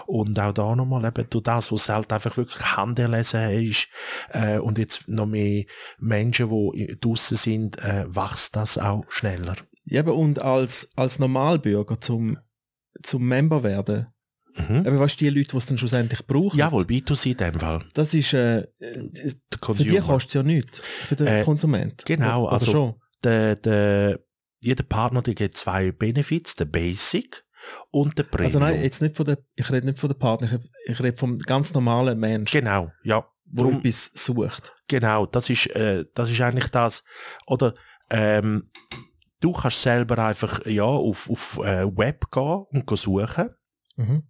Und auch da nochmal eben durch das, was halt einfach wirklich handerlesen ist, äh, und jetzt noch mehr Menschen, die draussen sind, äh, wächst das auch schneller. Ja, und als, als Normalbürger zum, zum Member werden, Mhm. weißt du, die Leute, die es dann schlussendlich brauchen, Jawohl, B2C in dem Fall. das ist, äh, für die kostet es ja nichts, für den Äh, Konsument. genau, Oder also- schon. Der, der, jeder Partner, der gibt zwei Benefits, der Basic und der Premium. Also nein, jetzt nicht von der, ich rede nicht von der Partner, ich, rede vom ganz normalen Mensch, Genau, ja. Drum- etwas sucht. Genau, das ist, äh, das ist eigentlich das. Oder ähm, du kannst selber einfach ja auf, auf äh, Web gehen und go suchen. Mhm.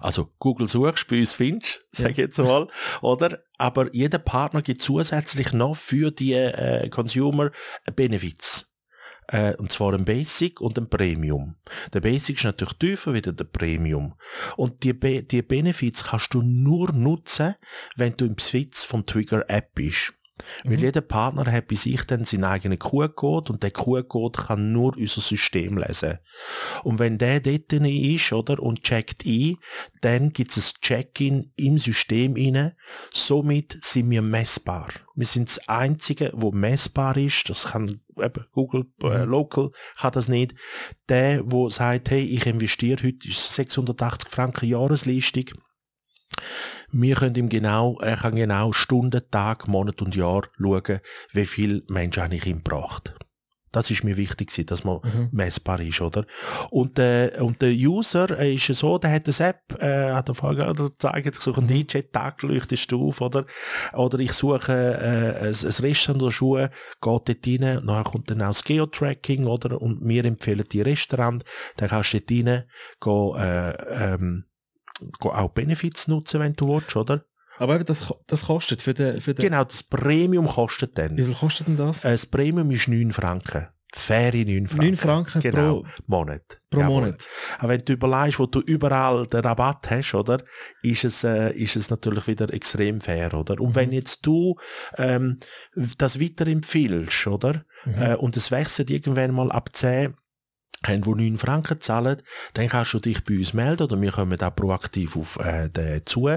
Also Google suchst, bei uns findest, sag ich jetzt mal, oder? Aber jeder Partner gibt zusätzlich noch für die äh, Consumer Benefits. Äh, und zwar ein Basic und ein Premium. Der Basic ist natürlich tiefer wie der Premium. Und die, Be die Benefits kannst du nur nutzen, wenn du im Besitz vom Trigger App bist. Weil Mhm. jeder Partner hat bei sich dann seinen eigenen QR-Code und der QR-Code kann nur unser System lesen. Und wenn der dort ist, oder, und checkt ein, dann gibt es ein Check-in im System rein. Somit sind wir messbar. Wir sind das Einzige, wo messbar ist. Das kann Google äh, Mhm. Local kann das nicht. Der, wo sagt, hey, ich investiere heute ist 680 Franken Jahresleistung. Wir können ihm genau, er kann genau Stunden, Tag, Monat und Jahr schauen, wie viel Mensch eigentlich ihm braucht. Das ist mir wichtig, dass man Mhm. messbar ist, oder? Und, äh, und der User äh, ist so, der hat eine App, äh, hat er vorher gezeigt, ich suche einen DJ, Tag leuchtest du auf, oder? Oder ich suche äh, ein, ein Restaurant oder Schuhe, geht dort rein, nachher kommt dann auch das Geotracking, oder? Und wir empfehlen die Restaurant, dann kannst du dort rein, gehen, äh, ähm, auch Benefits nutzen, wenn du willst, oder? Aber eben, das, das kostet für den, für den, Genau, das Premium kostet dann. wie viel kostet denn das? Das Premium ist 9 Franken. Faire 9 Franken. 9 Franken genau, pro, Monat. pro Jawohl. Monat. Aber wenn du überlegst, wo du überall den Rabatt hast, oder, ist es, äh, ist es natürlich wieder extrem fair, oder? Und wenn jetzt du ähm, das weiterempfiehlst, oder, Mhm. äh, und es wechselt irgendwann mal ab 10, haben, die 9 Franken zahlen, dann kannst du dich bei uns melden oder wir kommen auch proaktiv auf äh, den zu.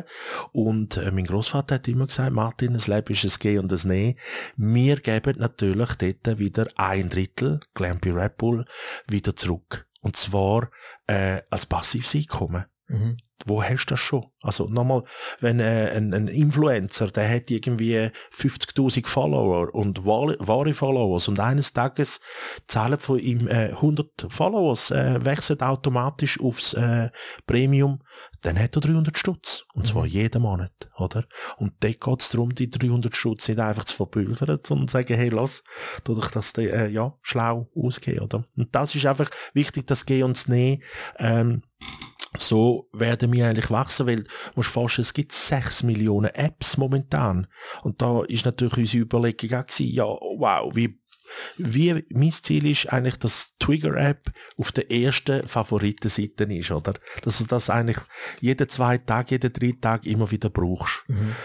Und äh, mein Großvater hat immer gesagt, Martin, das Leben ist ein Gehen und ein Nehmen. Wir geben natürlich dort wieder ein Drittel, Glampy Red Bull, wieder zurück. Und zwar äh, als passives Einkommen. Mhm. Wo hast du das schon? Also nochmal, wenn äh, ein, ein Influencer, der hat irgendwie 50.000 Follower und wahre, wahre Followers und eines Tages zahlen von ihm äh, 100 Followers, äh, wechselt automatisch aufs äh, Premium, dann hat er 300 Stutz. Und zwar jeden Monat, oder? Und dort geht es darum, die 300 Stutz nicht einfach zu verpulvern und zu sagen, hey, lass, tu doch das äh, ja, schlau ausgehen, oder? Und das ist einfach wichtig, das Gehen und das Nehmen, ähm, so werden wir eigentlich wachsen, weil, du musst vorstellen, es gibt 6 Millionen Apps momentan. Und da ist natürlich unsere Überlegung auch gewesen, ja, wow, wie, wie, mein Ziel ist eigentlich, dass die Trigger-App auf der ersten Favoritenseite ist, oder? Dass du das eigentlich jeden zwei Tag, jeden drei Tag immer wieder brauchst. Mhm.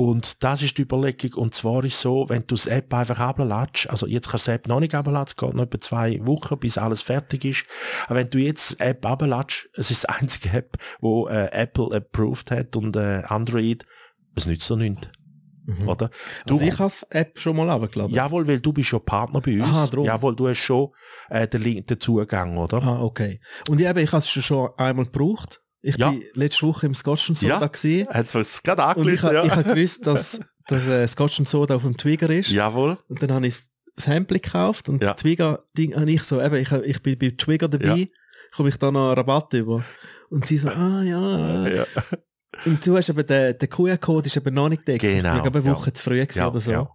Und das ist die Überlegung. Und zwar ist so, wenn du das App einfach abladest, also jetzt kannst du das App noch nicht abladen, es geht noch etwa zwei Wochen, bis alles fertig ist. Aber wenn du jetzt die App abladest, es ist die einzige App, wo äh, Apple approved hat und äh, Android, es nützt dir nichts, Mhm. oder? Du, Also ich habe die App schon mal runtergeladen. jawohl, weil du bist ja Partner bei uns. Aha, drum. jawohl, du hast schon äh, den, Link, den Zugang, oder? Ah, okay. Und eben, ich habe es schon- schon einmal gebraucht. Ich Ja. bin letzte Woche im Scotch und Ja. Soda gewesen. Hat es gerade Und ich, ja. ich habe gewusst, dass, dass äh, Scotch und Soda auf dem Twigger ist. Jawohl. Und dann habe ich das Sample gekauft und Ja. das Twigger-Ding habe ich so, eben, ich, ich bin bei Twigger dabei, Ja. komme ich da noch Rabatt über. Und sie so, ah ja. Ja. Und du hast eben, den, der QR-Code ist eben noch nicht gedeckt. Genau, Ich glaube eine ja. Woche zu früh gewesen Ja, oder so. ja.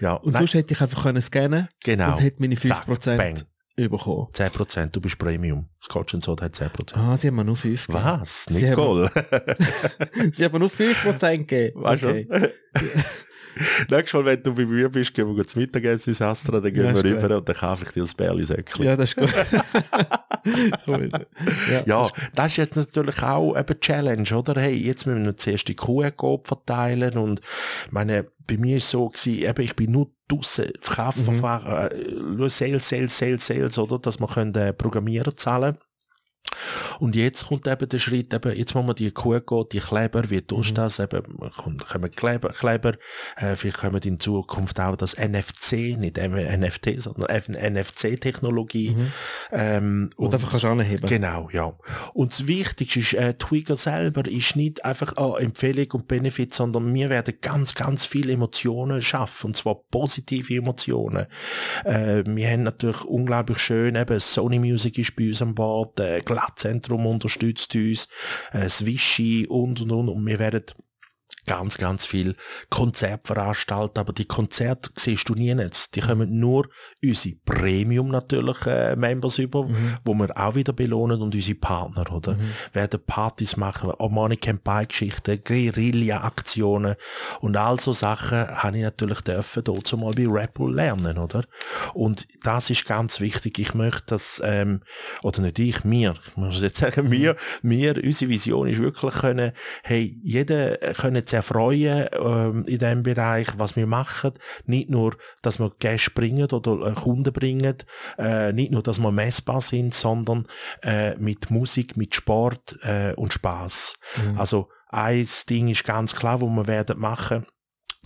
ja. Und Nein, sonst hätte ich einfach können scannen genau. und hätte meine Zack, 5% bang. Bekommen. 10%, du bist Premium. Scotch and Soda hat 10%. Ah, sie haben mir nur 5 gegeben. Was? Sie Nicole? Sie haben mir nur 5% gegeben. Weißt du okay. was? Nächstes Mal, wenn du bei mir bist, gehen wir zum Mittagessen ins Astra, dann gehen Ja, wir ist gut. rüber und dann kaufe ich dir das Bärli-Säckchen. Ja, das ist gut. Ja, Ja, das ist- jetzt natürlich auch eine Challenge, oder? Hey, jetzt müssen wir zuerst die QR-Code verteilen und, meine, bei mir ist es so gewesen, eben, ich bin nur draussen, Verkaufsverfahren, Mhm. äh, nur Sales, Sales, Sales, Sales, oder? Dass man können, äh, Programmierer zahlen und jetzt kommt eben der Schritt, eben, jetzt muss man die QR-Code, die Kleber, wie tust du das? Eben, kommen Kleber, Kleber, äh, vielleicht kommen in Zukunft auch das NFC, nicht NFT, sondern NFC-Technologie. Ähm, Und einfach kannst du anheben. Genau, ja. Und das Wichtigste ist, äh, Twigger selber ist nicht einfach eine Empfehlung und Benefit, sondern wir werden ganz, ganz viele Emotionen schaffen, und zwar positive Emotionen. Äh, wir haben natürlich unglaublich schön, eben Sony Music ist bei uns an Bord, äh, Glattzentrum unterstützt uns, äh, Swishy und, und, und, und wir werden ganz, ganz viel Konzert veranstalten, aber die Konzerte siehst du nie jetzt. Die kommen nur unsere Premium natürlich äh, Members über, wo wir auch wieder belohnen und unsere Partner, oder? Werden Partys machen, Money Camp Geschichten, Guerilla-Aktionen und all so Sachen habe ich natürlich dürfen dort mal bei Rapple lernen, oder? Und das ist ganz wichtig. Ich möchte, dass, ähm, oder nicht ich, mir, ich muss jetzt sagen, mir, mir, unsere Vision ist wirklich können, hey, jeder äh, können zu erfreuen, ähm, in dem Bereich, was wir machen. Nicht nur, dass wir Gäste bringen oder äh, Kunden bringen, äh, nicht nur, dass wir messbar sind, sondern äh, mit Musik, mit Sport äh, und Spaß. Also, ein Ding ist ganz klar, wo wir werden machen.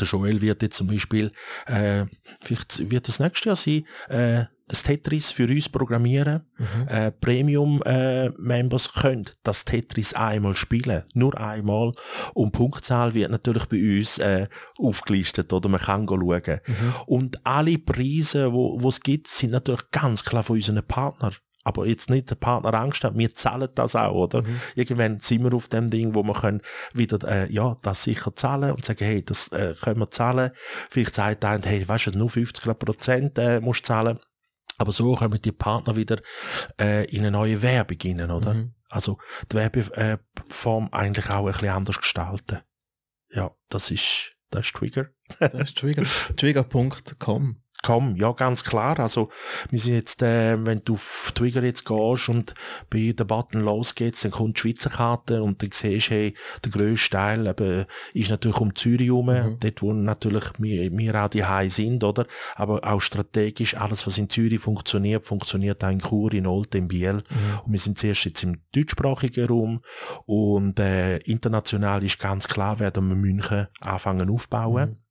Der Joel wird jetzt zum Beispiel, äh, vielleicht wird das nächstes Jahr sein, äh, das Tetris für uns programmieren. Äh, Premium-Members können das Tetris einmal spielen. Nur einmal. Und die Punktzahl wird natürlich bei uns äh, aufgelistet, oder man kann schauen. Und alle Preise, wo wo es gibt, sind natürlich ganz klar von unseren Partnern. Aber jetzt nicht der Partner Angst hat, wir zahlen das auch, oder? Irgendwann sind wir auf dem Ding, wo wir können wieder, äh, ja, das sicher zahlen und sagen, hey, das äh, können wir zahlen. Vielleicht sagt einer, hey, weißt du, nur 50 Prozent äh, musst du zahlen. Aber so kommen die Partner wieder äh, in eine neue Werbung rein, oder? Mhm. Also die Werbeform eigentlich auch ein bisschen anders gestalten. Ja, das ist, das ist Trigger. Das ist Trigger. Trigger.com. Komm, ja, ganz klar. Also, wir sind jetzt, äh, wenn du auf Trigger jetzt gehst und bei der Button los geht's, dann kommt die Schweizer Karte und dann siehst du, hey, der grösste Teil eben, ist natürlich um Zürich herum, dort wo natürlich wir, wir auch die High sind, oder? Aber auch strategisch, alles was in Zürich funktioniert, funktioniert auch in Chur, in Olten, in Biel. Und wir sind zuerst jetzt im deutschsprachigen Raum und äh, international ist ganz klar, werden wir München anfangen aufbauen.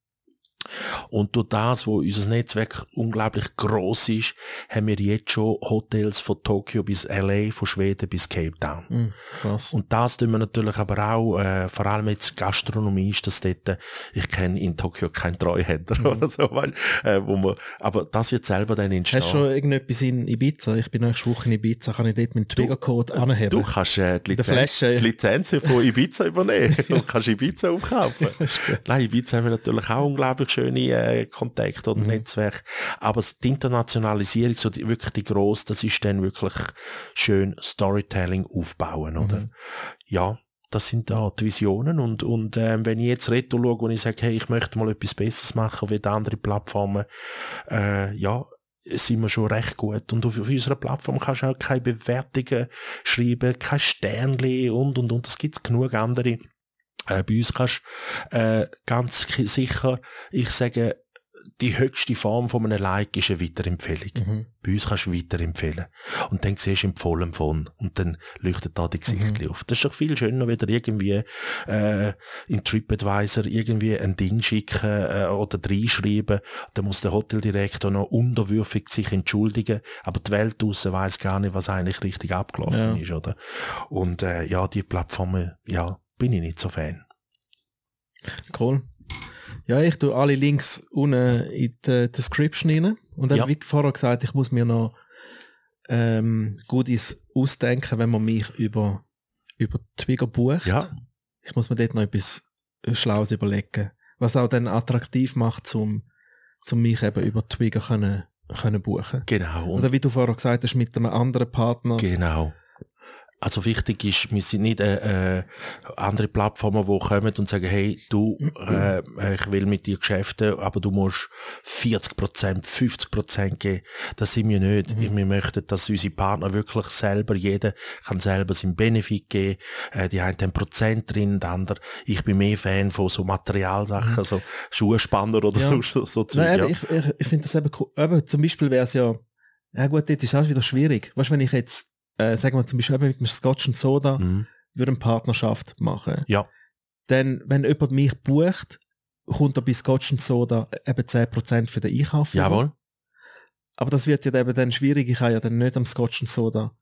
Und durch das, wo unser Netzwerk unglaublich groß ist, haben wir jetzt schon Hotels von Tokio bis LA, von Schweden bis Cape Town. Mhm, krass. Und das tun wir natürlich aber auch, äh, vor allem jetzt Gastronomie ist das dort, ich kenne in Tokio keinen Treuhänder oder so, weil, äh, wo man, aber das wird selber dann entstehen. Hast du schon irgendetwas in Ibiza? Ich bin nächste Woche in Ibiza. Kann ich dort meinen Trigger-Code anheben? Du kannst äh, die, Mit Lizenz, die Lizenz von Ibiza übernehmen und kannst Ibiza aufkaufen. Nein, Ibiza haben wir natürlich auch unglaublich schöne äh, Kontakte Mhm. und Netzwerke. Aber die Internationalisierung, so die, wirklich die grosse, das ist dann wirklich schön Storytelling aufbauen, oder? Mhm. Ja. Das sind da die Visionen und, und ähm, wenn ich jetzt Reto schaue und ich sage, hey, ich möchte mal etwas Besseres machen wie die andere Plattformen, äh, ja, sind wir schon recht gut. Und auf, auf unserer Plattform kannst du auch keine Bewertungen schreiben, kein Sternli und, und, und. Es gibt genug andere. Äh, bei uns kannst äh, ganz sicher, ich sage, die höchste Form von einem Like ist eine Weiterempfehlung. Mhm. Bei uns kannst du weiterempfehlen. Und dann siehst du empfohlen von. Und dann leuchtet da die Gesichter auf. Das ist doch viel schöner, wieder irgendwie, äh, in TripAdvisor irgendwie ein Ding schicken, äh, oder reinschreiben. Dann muss der Hoteldirektor noch unterwürfig sich entschuldigen. Aber die Welt draussen weiss gar nicht, was eigentlich richtig abgelaufen Ja. ist, oder? Und, äh, ja, die Plattformen, ja, bin ich nicht so Fan. Cool. Ja, ich tue alle Links unten in die Description rein. Und dann, Ja. wie vorher gesagt, ich muss mir noch ähm, Goodies ausdenken, wenn man mich über, über Twigger bucht. Ja. Ich muss mir dort noch etwas Schlaues überlegen. Was auch dann attraktiv macht, zum, zum mich eben über Twigger können, können buchen. Genau. Und Oder wie du vorher gesagt hast, mit einem anderen Partner. Genau. Also wichtig ist, wir sind nicht äh, äh, andere Plattformen, die kommen und sagen, hey, du, äh, ich will mit dir Geschäfte, aber du musst 40%, 50% geben. Das sind wir nicht. Wir möchten, dass unsere Partner wirklich selber, jeder kann selber seinen Benefit geben. Äh, die einen haben Prozent drin, der andere, ich bin mehr Fan von so Materialsachen, so Schuhspanner oder Ja. so, so, Zeug, Nein, ja. ich, ich, ich finde das eben cool. Eben, zum Beispiel wäre es ja, ja gut, dort ist auch wieder schwierig. Weißt du, wenn ich jetzt, äh, sagen wir zum Beispiel mit dem Scotch und Soda, Mhm. würde eine Partnerschaft machen. Ja. Dann, wenn jemand mich bucht, kommt er bei Scotch und Soda eben 10% für den Einkauf. Jawohl. Aber das wird ja eben dann schwierig. Ich habe ja dann nicht am Scotch und Soda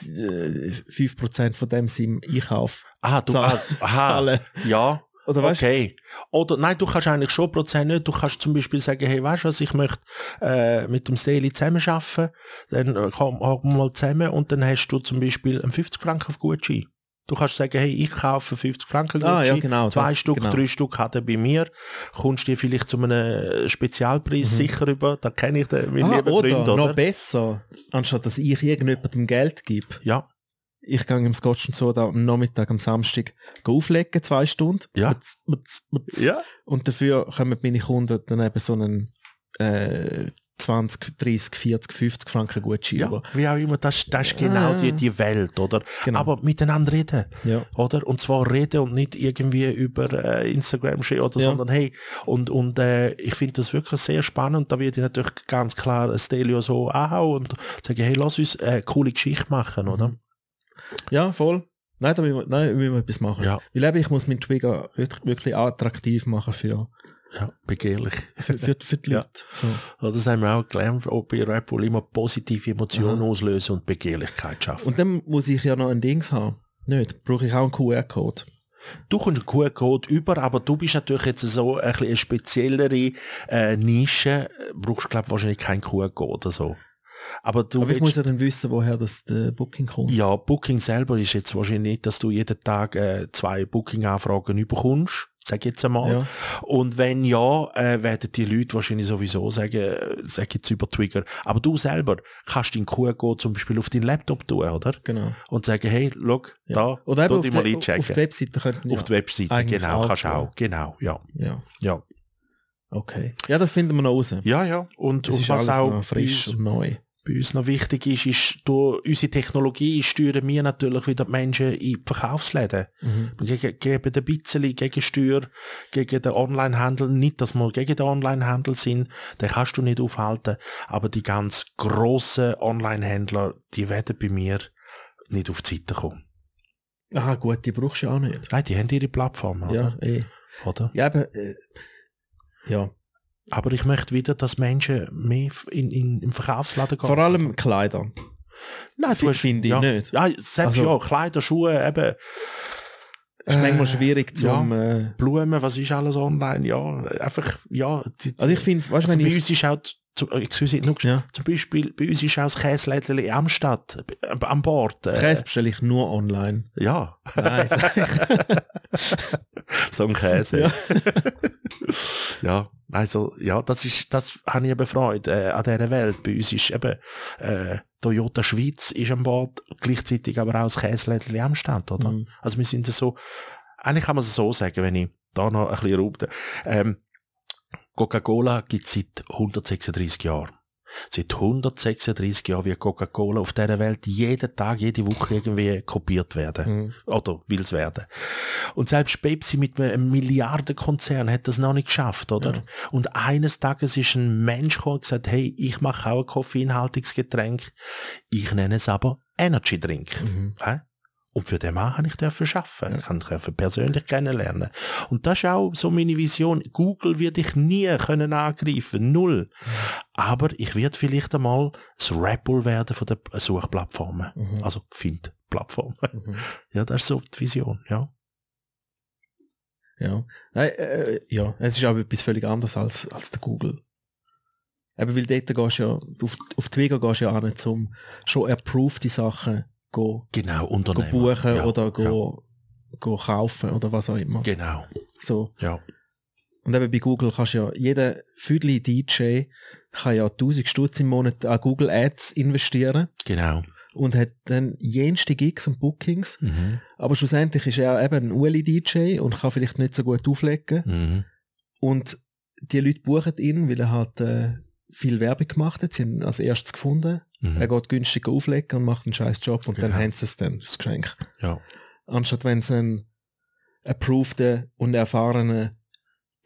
die, äh, 5% von dem seinem Einkauf Ah, du, zahl- ah, aha, zahlen. ja. Oder weißt? Okay. Oder nein, du kannst eigentlich schon Prozent nicht. Du kannst zum Beispiel sagen, hey, weißt du was, ich möchte äh, mit dem Steli zusammenarbeiten, dann äh, kommen wir mal zusammen und dann hast du zum Beispiel einen 50 Franken auf Gutschein. Du kannst sagen, hey, ich kaufe 50 Franken Ah, Gutschein, ja, genau, zwei das- Stück, genau. drei Stück hat er bei mir, kommst dir vielleicht zu einem Spezialpreis sicher über, da kenne ich den, meinen Mhm. Ah, lieben oder, Freund, oder? noch besser, anstatt dass ich irgendjemandem Geld gebe. Ja, Ich gehe im Scotch und Soda am Nachmittag, am Samstag auflegen, zwei Stunden. Ja. Mutz, mutz, mutz. ja, Und dafür kommen meine Kunden dann eben so einen äh, 20, 30, 40, 50 Franken Gutschein ja, über. wie auch immer, das, das ist genau Ah. die, die Welt, oder? Genau. Aber miteinander reden. Ja. oder? Und zwar reden und nicht irgendwie über äh, Instagram stehen oder, Ja. sondern hey, und, und äh, ich finde das wirklich sehr spannend. Da würde ich natürlich ganz klar ein Stelio so anhauen und sagen, hey, lass uns eine coole Geschichte machen, oder? Ja, voll. Nein, da müssen wir, nein, müssen wir etwas machen. Ja. Weil eben, ich muss meinen Trigger wirklich, wirklich attraktiv machen für, Ja, begehrlich. für, für, für die Ja. Leute. So. Ja, Das haben wir auch gelernt, ob bei Bull immer positive Emotionen Aha. auslösen und Begehrlichkeit schaffen. Und dann muss ich ja noch ein Dings haben. Nicht? Brauche ich auch einen QR-Code. Du kommst einen QR-Code über, aber du bist natürlich jetzt so ein eine speziellere äh, Nische. Brauchst, glaube wahrscheinlich keinen QR-Code oder so. Aber du Aber ich muss ja dann wissen, woher das der Booking kommt. Ja, Booking selber ist jetzt wahrscheinlich nicht, dass du jeden Tag äh, zwei Booking-Anfragen überkommst, sag jetzt einmal. Ja. Und wenn ja, äh, werden die Leute wahrscheinlich sowieso sagen, äh, sag jetzt über Trigger. Aber du selber kannst deinen QR-Code zum Beispiel auf deinen Laptop tun, oder? Genau. Und sagen, hey, schau, Ja. da, Oder eben auf, dich die, mal auf einchecken. die Webseite könnten Auf ja. die Webseite, genau, auch kannst du auch, genau, ja, Ja, ja. okay. Ja, das finden wir noch raus. Ja, ja. Und, Das und was auch frisch und neu. Bei uns noch wichtig ist, ist, durch unsere Technologie steuern wir natürlich wieder die Menschen in die Verkaufsläden. Mhm. Wir ge- geben ein bisschen Gegensteuer gegen den Onlinehandel. Nicht, dass wir gegen den Onlinehandel sind, den kannst du nicht aufhalten. Aber die ganz grossen Onlinehändler, die werden bei mir nicht auf die Seite kommen. Ah, gut, die brauchst du ja auch nicht. Nein, die haben ihre Plattform, Ja, oder? eh. oder? Ja, aber, äh, ja. Aber ich möchte wieder, dass Menschen mehr in, in, im Verkaufsladen gehen. Vor allem Kleider. Nein, Fi- finde ich ja, nicht. Ja, selbst Also- ja, Kleider, Schuhe, eben, Ist manchmal Äh, schwierig zum, äh, Blumen, was ist alles online? Ja, einfach, ja. Die, also ich finde, weißt du, also wenn bei ich, uns ist auch, zum, äh, excuse, nur, ja, zum Beispiel, bei uns ist auch das Käselädchen in Amstadt, äh, an Bord. Äh, Käse bestelle ich nur online. Ja, Nein, so ein Käse. Ja. ja, also, ja, das ist, das habe ich eben Freude äh, an dieser Welt. Bei uns ist eben, äh, Toyota Schweiz ist an Bord, gleichzeitig aber auch das Käselädchen Amstadt, oder? Mhm. Also wir sind so, eigentlich kann man es so sagen, wenn ich da noch ein bisschen raubte. Ähm, Coca-Cola gibt es seit 136 Jahren. Seit 136 Jahren wird Coca-Cola auf dieser Welt jeden Tag, jede Woche irgendwie kopiert werden. Mhm. Oder will es werden. Und selbst Pepsi mit einem Milliardenkonzern hat das noch nicht geschafft, oder? Und eines Tages ist ein Mensch gekommen und gesagt, hey, ich mache auch ein koffeinhaltiges Getränk. Ich nenne es aber Energy Drink. Hä? Und für den Mann habe ich dürfen arbeiten. Ich durfte persönlich kennenlernen. Und das ist auch so meine Vision. Google wird ich nie können angreifen. Null. Aber ich werde vielleicht einmal das Bull werden von den Suchplattformen. Also Find-Plattformen. Ja, das ist so die Vision, ja. Ja. Nein, äh, ja, es ist auch etwas völlig anderes als, als der Google. Eben, weil dort gehst du ja, auf, auf Twitter gehst du ja auch nicht zum schon approved Sachen go, Genau, go Unternehmen. buchen ja, oder go, go kaufen oder was auch immer. Ja, genau, So. ja. Und eben bei Google kannst du ja, jeder Füdli DJ kann ja 1000 Stutz im Monat an Google Ads investieren Genau. und hat dann jenste Gigs und Bookings. Mhm. Aber schlussendlich ist er eben ein Uli-DJ und kann vielleicht nicht so gut auflegen. Mhm. Und die Leute buchen ihn, weil er hat äh, viel Werbung gemacht hat. Sie haben ihn als erstes gefunden. Mhm. Er geht günstig auflegen und macht einen scheiß Job und dann Genau. haben sie es dann, das Geschenk. Ja. Anstatt wenn sie einen approveden und erfahrenen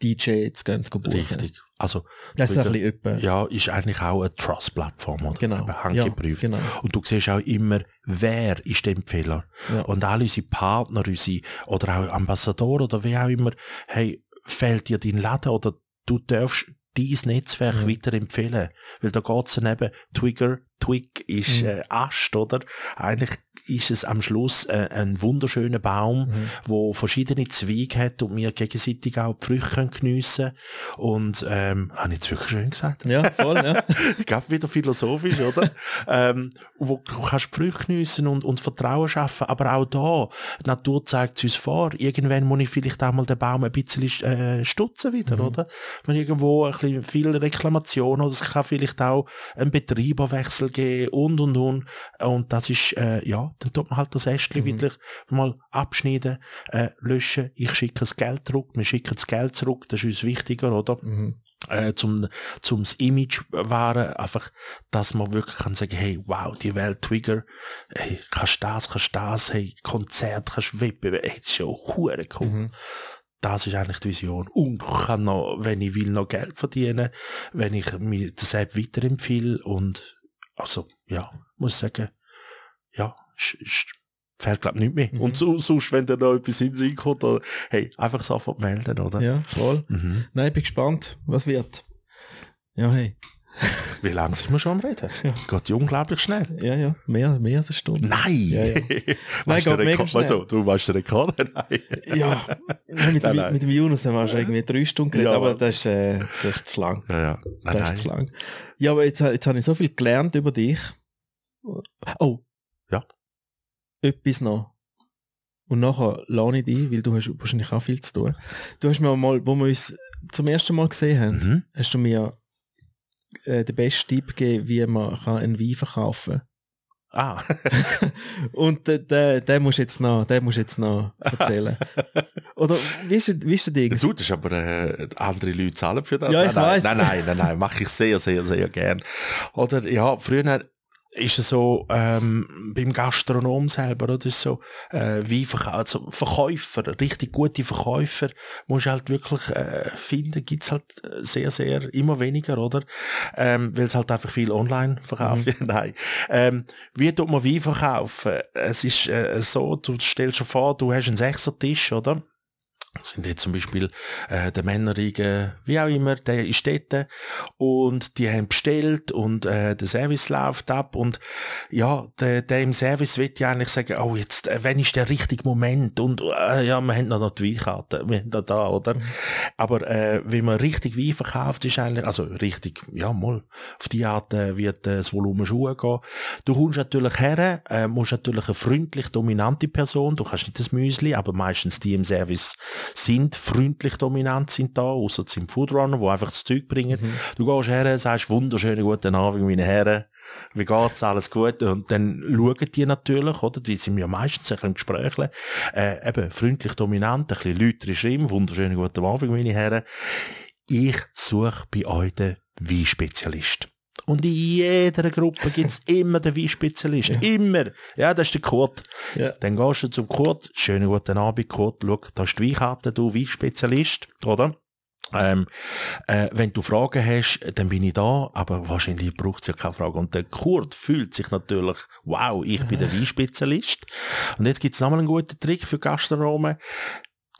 DJ jetzt gehen buchen. Richtig. Also, Das ist ein bisschen öppe. ja, ist eigentlich auch eine Trust-Plattform, oder? Genau. Eben. Ja, genau. Und du siehst auch immer, wer ist der Empfehler. Ja. Und alle unsere Partner, unsere, oder auch Ambassador oder wie auch immer, hey, fällt dir dein Laden oder du darfst dieses Netzwerk Mhm. weiterempfehlen. Weil da geht's dann eben, Twigger, Twig ist Mhm. äh, Ast, oder? Eigentlich ist es am Schluss äh, ein wunderschöner Baum, Mhm. wo verschiedene Zweige hat und wir gegenseitig auch die Früchte können geniessen Und, ähm, habe ich jetzt wirklich schön gesagt? Ja, voll, ja. Gab wieder philosophisch, oder? ähm, wo du kannst Früchte geniessen und, und Vertrauen schaffen. Aber auch da, die Natur zeigt es uns vor. Irgendwann muss ich vielleicht auch mal den Baum ein bisschen äh, stutzen wieder, oder? Wenn irgendwo ein bisschen viel Reklamation oder es kann vielleicht auch einen Betreiberwechsel geben und, und, und. Und das ist, äh, ja, dann tut man halt das Ästchen wirklich mal abschneiden, äh, löschen. Ich schicke das Geld zurück, wir schicken das Geld zurück, das ist uns wichtiger, oder? Mhm. äh, zum, zum Image wahren, einfach, dass man wirklich kann sagen, hey, wow, die Welt Trigger, hey, kannst das, kannst das, hey, Konzert, kannst Wettbewerb, hey, das ist ja hure cool. Mhm. Das ist eigentlich die Vision. Und ich kann noch, wenn ich will, noch Geld verdienen, wenn ich mir das App weiterempfehle und, also, ja, muss sagen, ja, sch, sch, fällt glaub nicht mehr. Mhm. Und so, sonst, wenn da noch etwas in den Sinn kommt, oder, hey, einfach sofort melden, oder? Ja, voll. Mhm. Nein, ich bin gespannt, was wird. Ja, hey. Wie lange sind wir schon am Reden? Ja. Geht ja unglaublich schnell. Ja, ja, mehr, mehr als eine Stunde. Nein! Ja, ja. Weißt geht du, mega schnell. also, du weißt den Rekord? Nein. Ja, nein, mit, Nein, dem, nein. mit dem Jonas haben wir schon irgendwie drei Stunden geredet, Ja, aber aber- das ist, äh, das ist zu lang. Ja, ja. Nein, Das ist zu nein. lang. Ja, aber jetzt, jetzt habe ich so viel gelernt über dich. Oh. Ja. Etwas noch. Und nachher lade ich dich, weil du hast wahrscheinlich auch viel zu tun. Du hast mir mal, wo wir uns zum ersten Mal gesehen haben, Mhm. hast du mir äh, den besten Tipp gegeben, wie man kann einen Wein verkaufen kann. Ah, Und den, den, den musst du jetzt noch, den musst jetzt noch erzählen. Oder wie ist, wie ist der Ding? du, das ist aber äh, andere Leute zahlen für das. Ja, ich nein, weiss. Nein, nein, nein, nein, mache ich sehr, sehr, sehr gern. Oder, ja, früher ist es so, ähm, beim Gastronom selber, oder, ist so, äh, wie Verka also Verkäufer, richtig gute Verkäufer, musst halt wirklich, äh, finden, gibt's halt äh, sehr, sehr, immer weniger, oder? Ähm, weil es halt einfach viel online verkauft wird. Nein. Ähm, wie tut man Wein verkaufen? Es ist, äh, so, du stellst dir vor, du hast einen Sechsertisch, oder? Das sind jetzt zum Beispiel äh, der Männerriege, wie auch immer, der ist dort und die haben bestellt und äh, der Service läuft ab und ja, der, der im Service wird ja eigentlich sagen, oh jetzt, äh, wenn ist der richtige Moment und äh, ja, wir haben noch die Weinkarte, wir haben noch da, oder? Aber äh, wenn man richtig Wein verkauft, ist eigentlich, also richtig, ja mal, auf die Art äh, wird äh, das Volumen Schuhe gehen. Du kommst natürlich her, äh, musst natürlich eine freundlich dominante Person, du kannst nicht das Müsli, aber meistens die im Service sind freundlich dominant, sind da, außer zum Foodrunner, wo einfach das Zeug bringen. Du gehst her, sagst wunderschönen guten Abend, meine Herren, wie geht's, alles gut? Und dann schauen die natürlich, oder? Die sind ja meistens ein bisschen im Gespräch, äh, eben freundlich dominant, ein bisschen lüterisch rim, wunderschönen guten Abend, meine Herren. Ich suche bei euch den Weinspezialist. Und in jeder Gruppe gibt's immer den Weinspezialist. Immer. Ja, das ist der Kurt. Ja. Dann gehst du zum Kurt. Schönen guten Abend, Kurt. Schau, da ist die Weinkarte, du Weinspezialist, oder? Ähm, äh, wenn du Fragen hast, dann bin ich da, aber wahrscheinlich braucht es ja keine Frage. Und der Kurt fühlt sich natürlich, wow, ich bin der Weinspezialist. Und jetzt gibt's nochmal einen guten Trick für Gastronomen.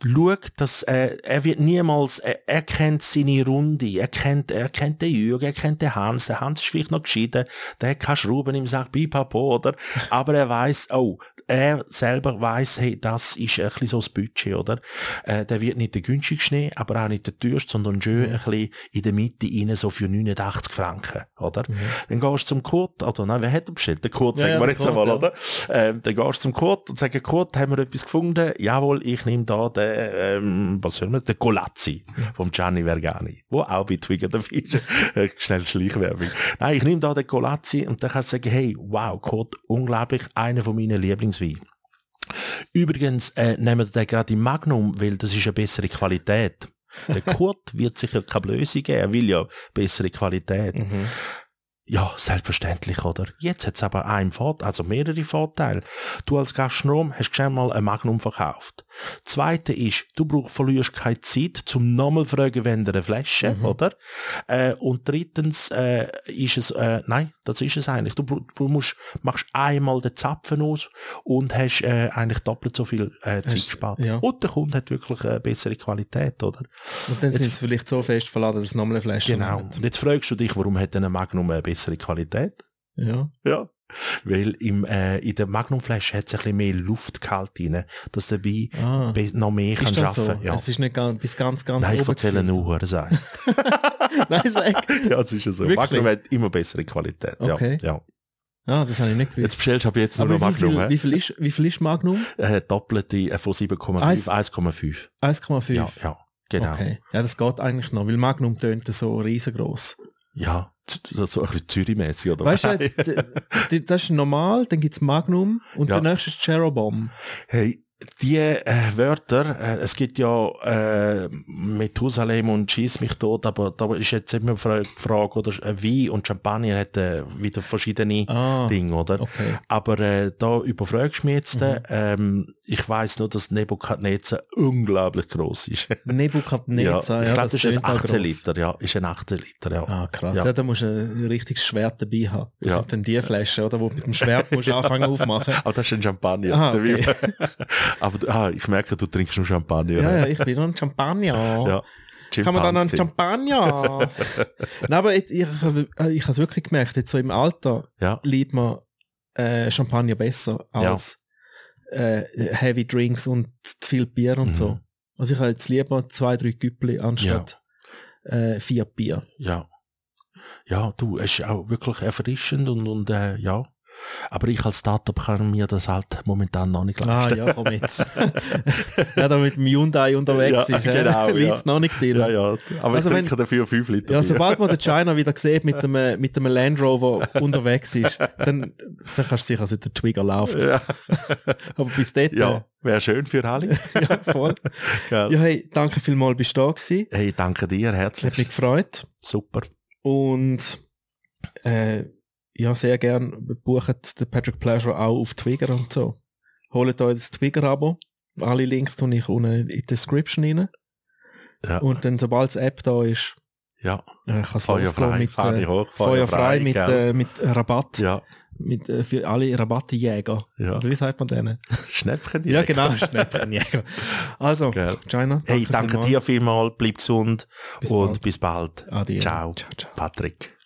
Schau, dass, äh, er wird niemals, äh, er kennt seine Runde, er kennt, er kennt den Jürgen, er kennt den Hans, der Hans ist vielleicht noch geschieden, der hat keine Schrauben im Sack, pipapo, oder? Aber er weiß, oh, er selber weiß, hey, das ist ein bisschen so das Budget, oder? Äh, der wird nicht der günstigste nehmen, aber auch nicht der teuerste, sondern schön ein bisschen in der Mitte rein, so für 89 Franken, oder? Dann gehst du zum Kurt, oder nein, wer hat er bestellt? Der Kurt, Ja, sagen ja, wir der jetzt einmal, ja. oder? Ähm, dann gehst du zum Kurt und sagst, Kurt, haben wir etwas gefunden? Jawohl, ich nehme da den, ähm, was soll man, den Colazzi vom Gianni Vergani, wo auch bei Twigger dabei ist. Äh, Schnell Schleichwerbung. Nein, ich nehme da den Colazzi und dann kannst du sagen, hey, wow, Kurt, unglaublich, einer von meinen Lieblingsweinen. Übrigens, äh, nehmen wir den gerade im Magnum, weil das ist eine bessere Qualität. Der Kurt wird sicher keine Blöße geben, er will ja bessere Qualität. Mhm. Ja, selbstverständlich, oder? Jetzt hat's aber einen Vorteil, also mehrere Vorteile. Du als Gastronom hast schon mal ein Magnum verkauft. Zweite ist, du brauchst, verlierst keine Zeit zum nochmal fragen, wenn du eine Flasche, oder? Äh, und drittens äh, ist es, äh, nein, das ist es eigentlich. Du, du musst, machst einmal den Zapfen aus und hast äh, eigentlich doppelt so viel äh, Zeit Hast- gespart. ja. Und der Kunde hat wirklich eine bessere Qualität, oder? Und dann sind sie vielleicht so fest verladen, dass nochmal eine Flasche Genau. Und jetzt fragst du dich, warum hat denn ein Magnum eine bessere Qualität? Ja. Ja. Weil im, äh, in der Magnumflasche hat es ein bisschen mehr Luftgehalt rein, dass Wein Ah. noch mehr kann Ist das so? schaffen. Ja. Es ist nicht ganz, bis ganz, ganz Nein, ich erzähle nur Hurensein. Nein, sag. ja, es ist ja so. Wirklich? Magnum hat immer bessere Qualität. Okay. Ja, ja. Ah, das habe ich nicht Jetzt gewusst. bestellst du aber jetzt Aber noch wie Magnum. viel, wie, viel ist, wie viel ist Magnum? Äh, doppelte äh, von 7,5, Eins- 1,5. 1,5. Ja, ja, genau. Okay. Ja, das geht eigentlich noch, weil Magnum tönt so riesengroß. Ja, so so ein bisschen Zürich-mässig, oder? Weißt du, das ist normal, dann gibt's Magnum und Ja. der nächste ist Cherobomb. Hey, die äh, Wörter, äh, es gibt ja äh, Methusalem und Schieß mich tot, aber da ist jetzt immer die Frage, oder äh, Wein und Champagner hat äh, wieder verschiedene Ah, Dinge, oder? okay. Aber äh, da überfragst du mich jetzt. Mhm. Ähm, ich weiß nur, dass Nebukadnezar unglaublich groß ist. ja, Nebukadnezar, ich ja, glaube, das ist ein tönt auch 18 gross. Liter, ja, ist ein 18 Liter, ja. Ah, krass. Ja. Ja. da musst du ein richtiges Schwert dabei haben. Das Ja. sind dann die Flaschen, oder? Wo du mit dem Schwert musst anfangen aufmachen. Aber das ist ein Champagner. Ah, okay. Aber ah, ich merke, du trinkst nur Champagner. Ja, ja, ich bin noch ein Champagner. Ja. Kann man dann einen. Champagner? Nein, aber ich, ich, ich habe es wirklich gemerkt, jetzt so im Alter Ja, liebt man äh, Champagner besser Ja. als äh, Heavy Drinks und zu viel Bier und Mhm. so. Also ich habe jetzt lieber zwei, drei Güppli anstatt äh, vier Bier. ja. Ja, du, es ist auch wirklich erfrischend und, und äh, ja. Aber ich als Startup kann mir das halt momentan noch nicht Ah leisten. ja, komm jetzt. ja, da mit dem Hyundai unterwegs Ja, ist, äh, genau, ja. liegt's noch nicht drin. ja, ja. Aber Also ich wenn- trinke dafür 5 Liter Ja, sobald man den China wieder sieht mit dem, äh, mit dem Land Rover unterwegs ist, dann, dann kannst du sicher, also der Trigger läuft. ja, Aber bis dort, ja wäre schön für alle. äh, ja, voll. Gell? Ja, hey, danke vielmals, bist du da gewesen. Hey, danke dir Hat mich herzlich. gefreut. Super. Und, äh, ja, sehr gern bucht den Patrick Pleasure auch auf Twigger und so. Holt euch das Twigger-Abo. Alle Links tue ich unten in die Description rein. Ja, Und dann, sobald das App da ist, ja. äh, kann es losgehen mit, äh, hoch, Feuerfrei mit, äh, mit Rabatt. ja, Mit, äh, für alle Rabattjäger. ja. Oder wie sagt man denen? Schnäppchen. Ja, genau, Schnäppchenjäger. Also, Gell. China. Hey, danke vielmals. dir vielmals, bleib gesund Bis und bald. bis bald. Adieu. Ciao. Ciao, ciao. Patrick.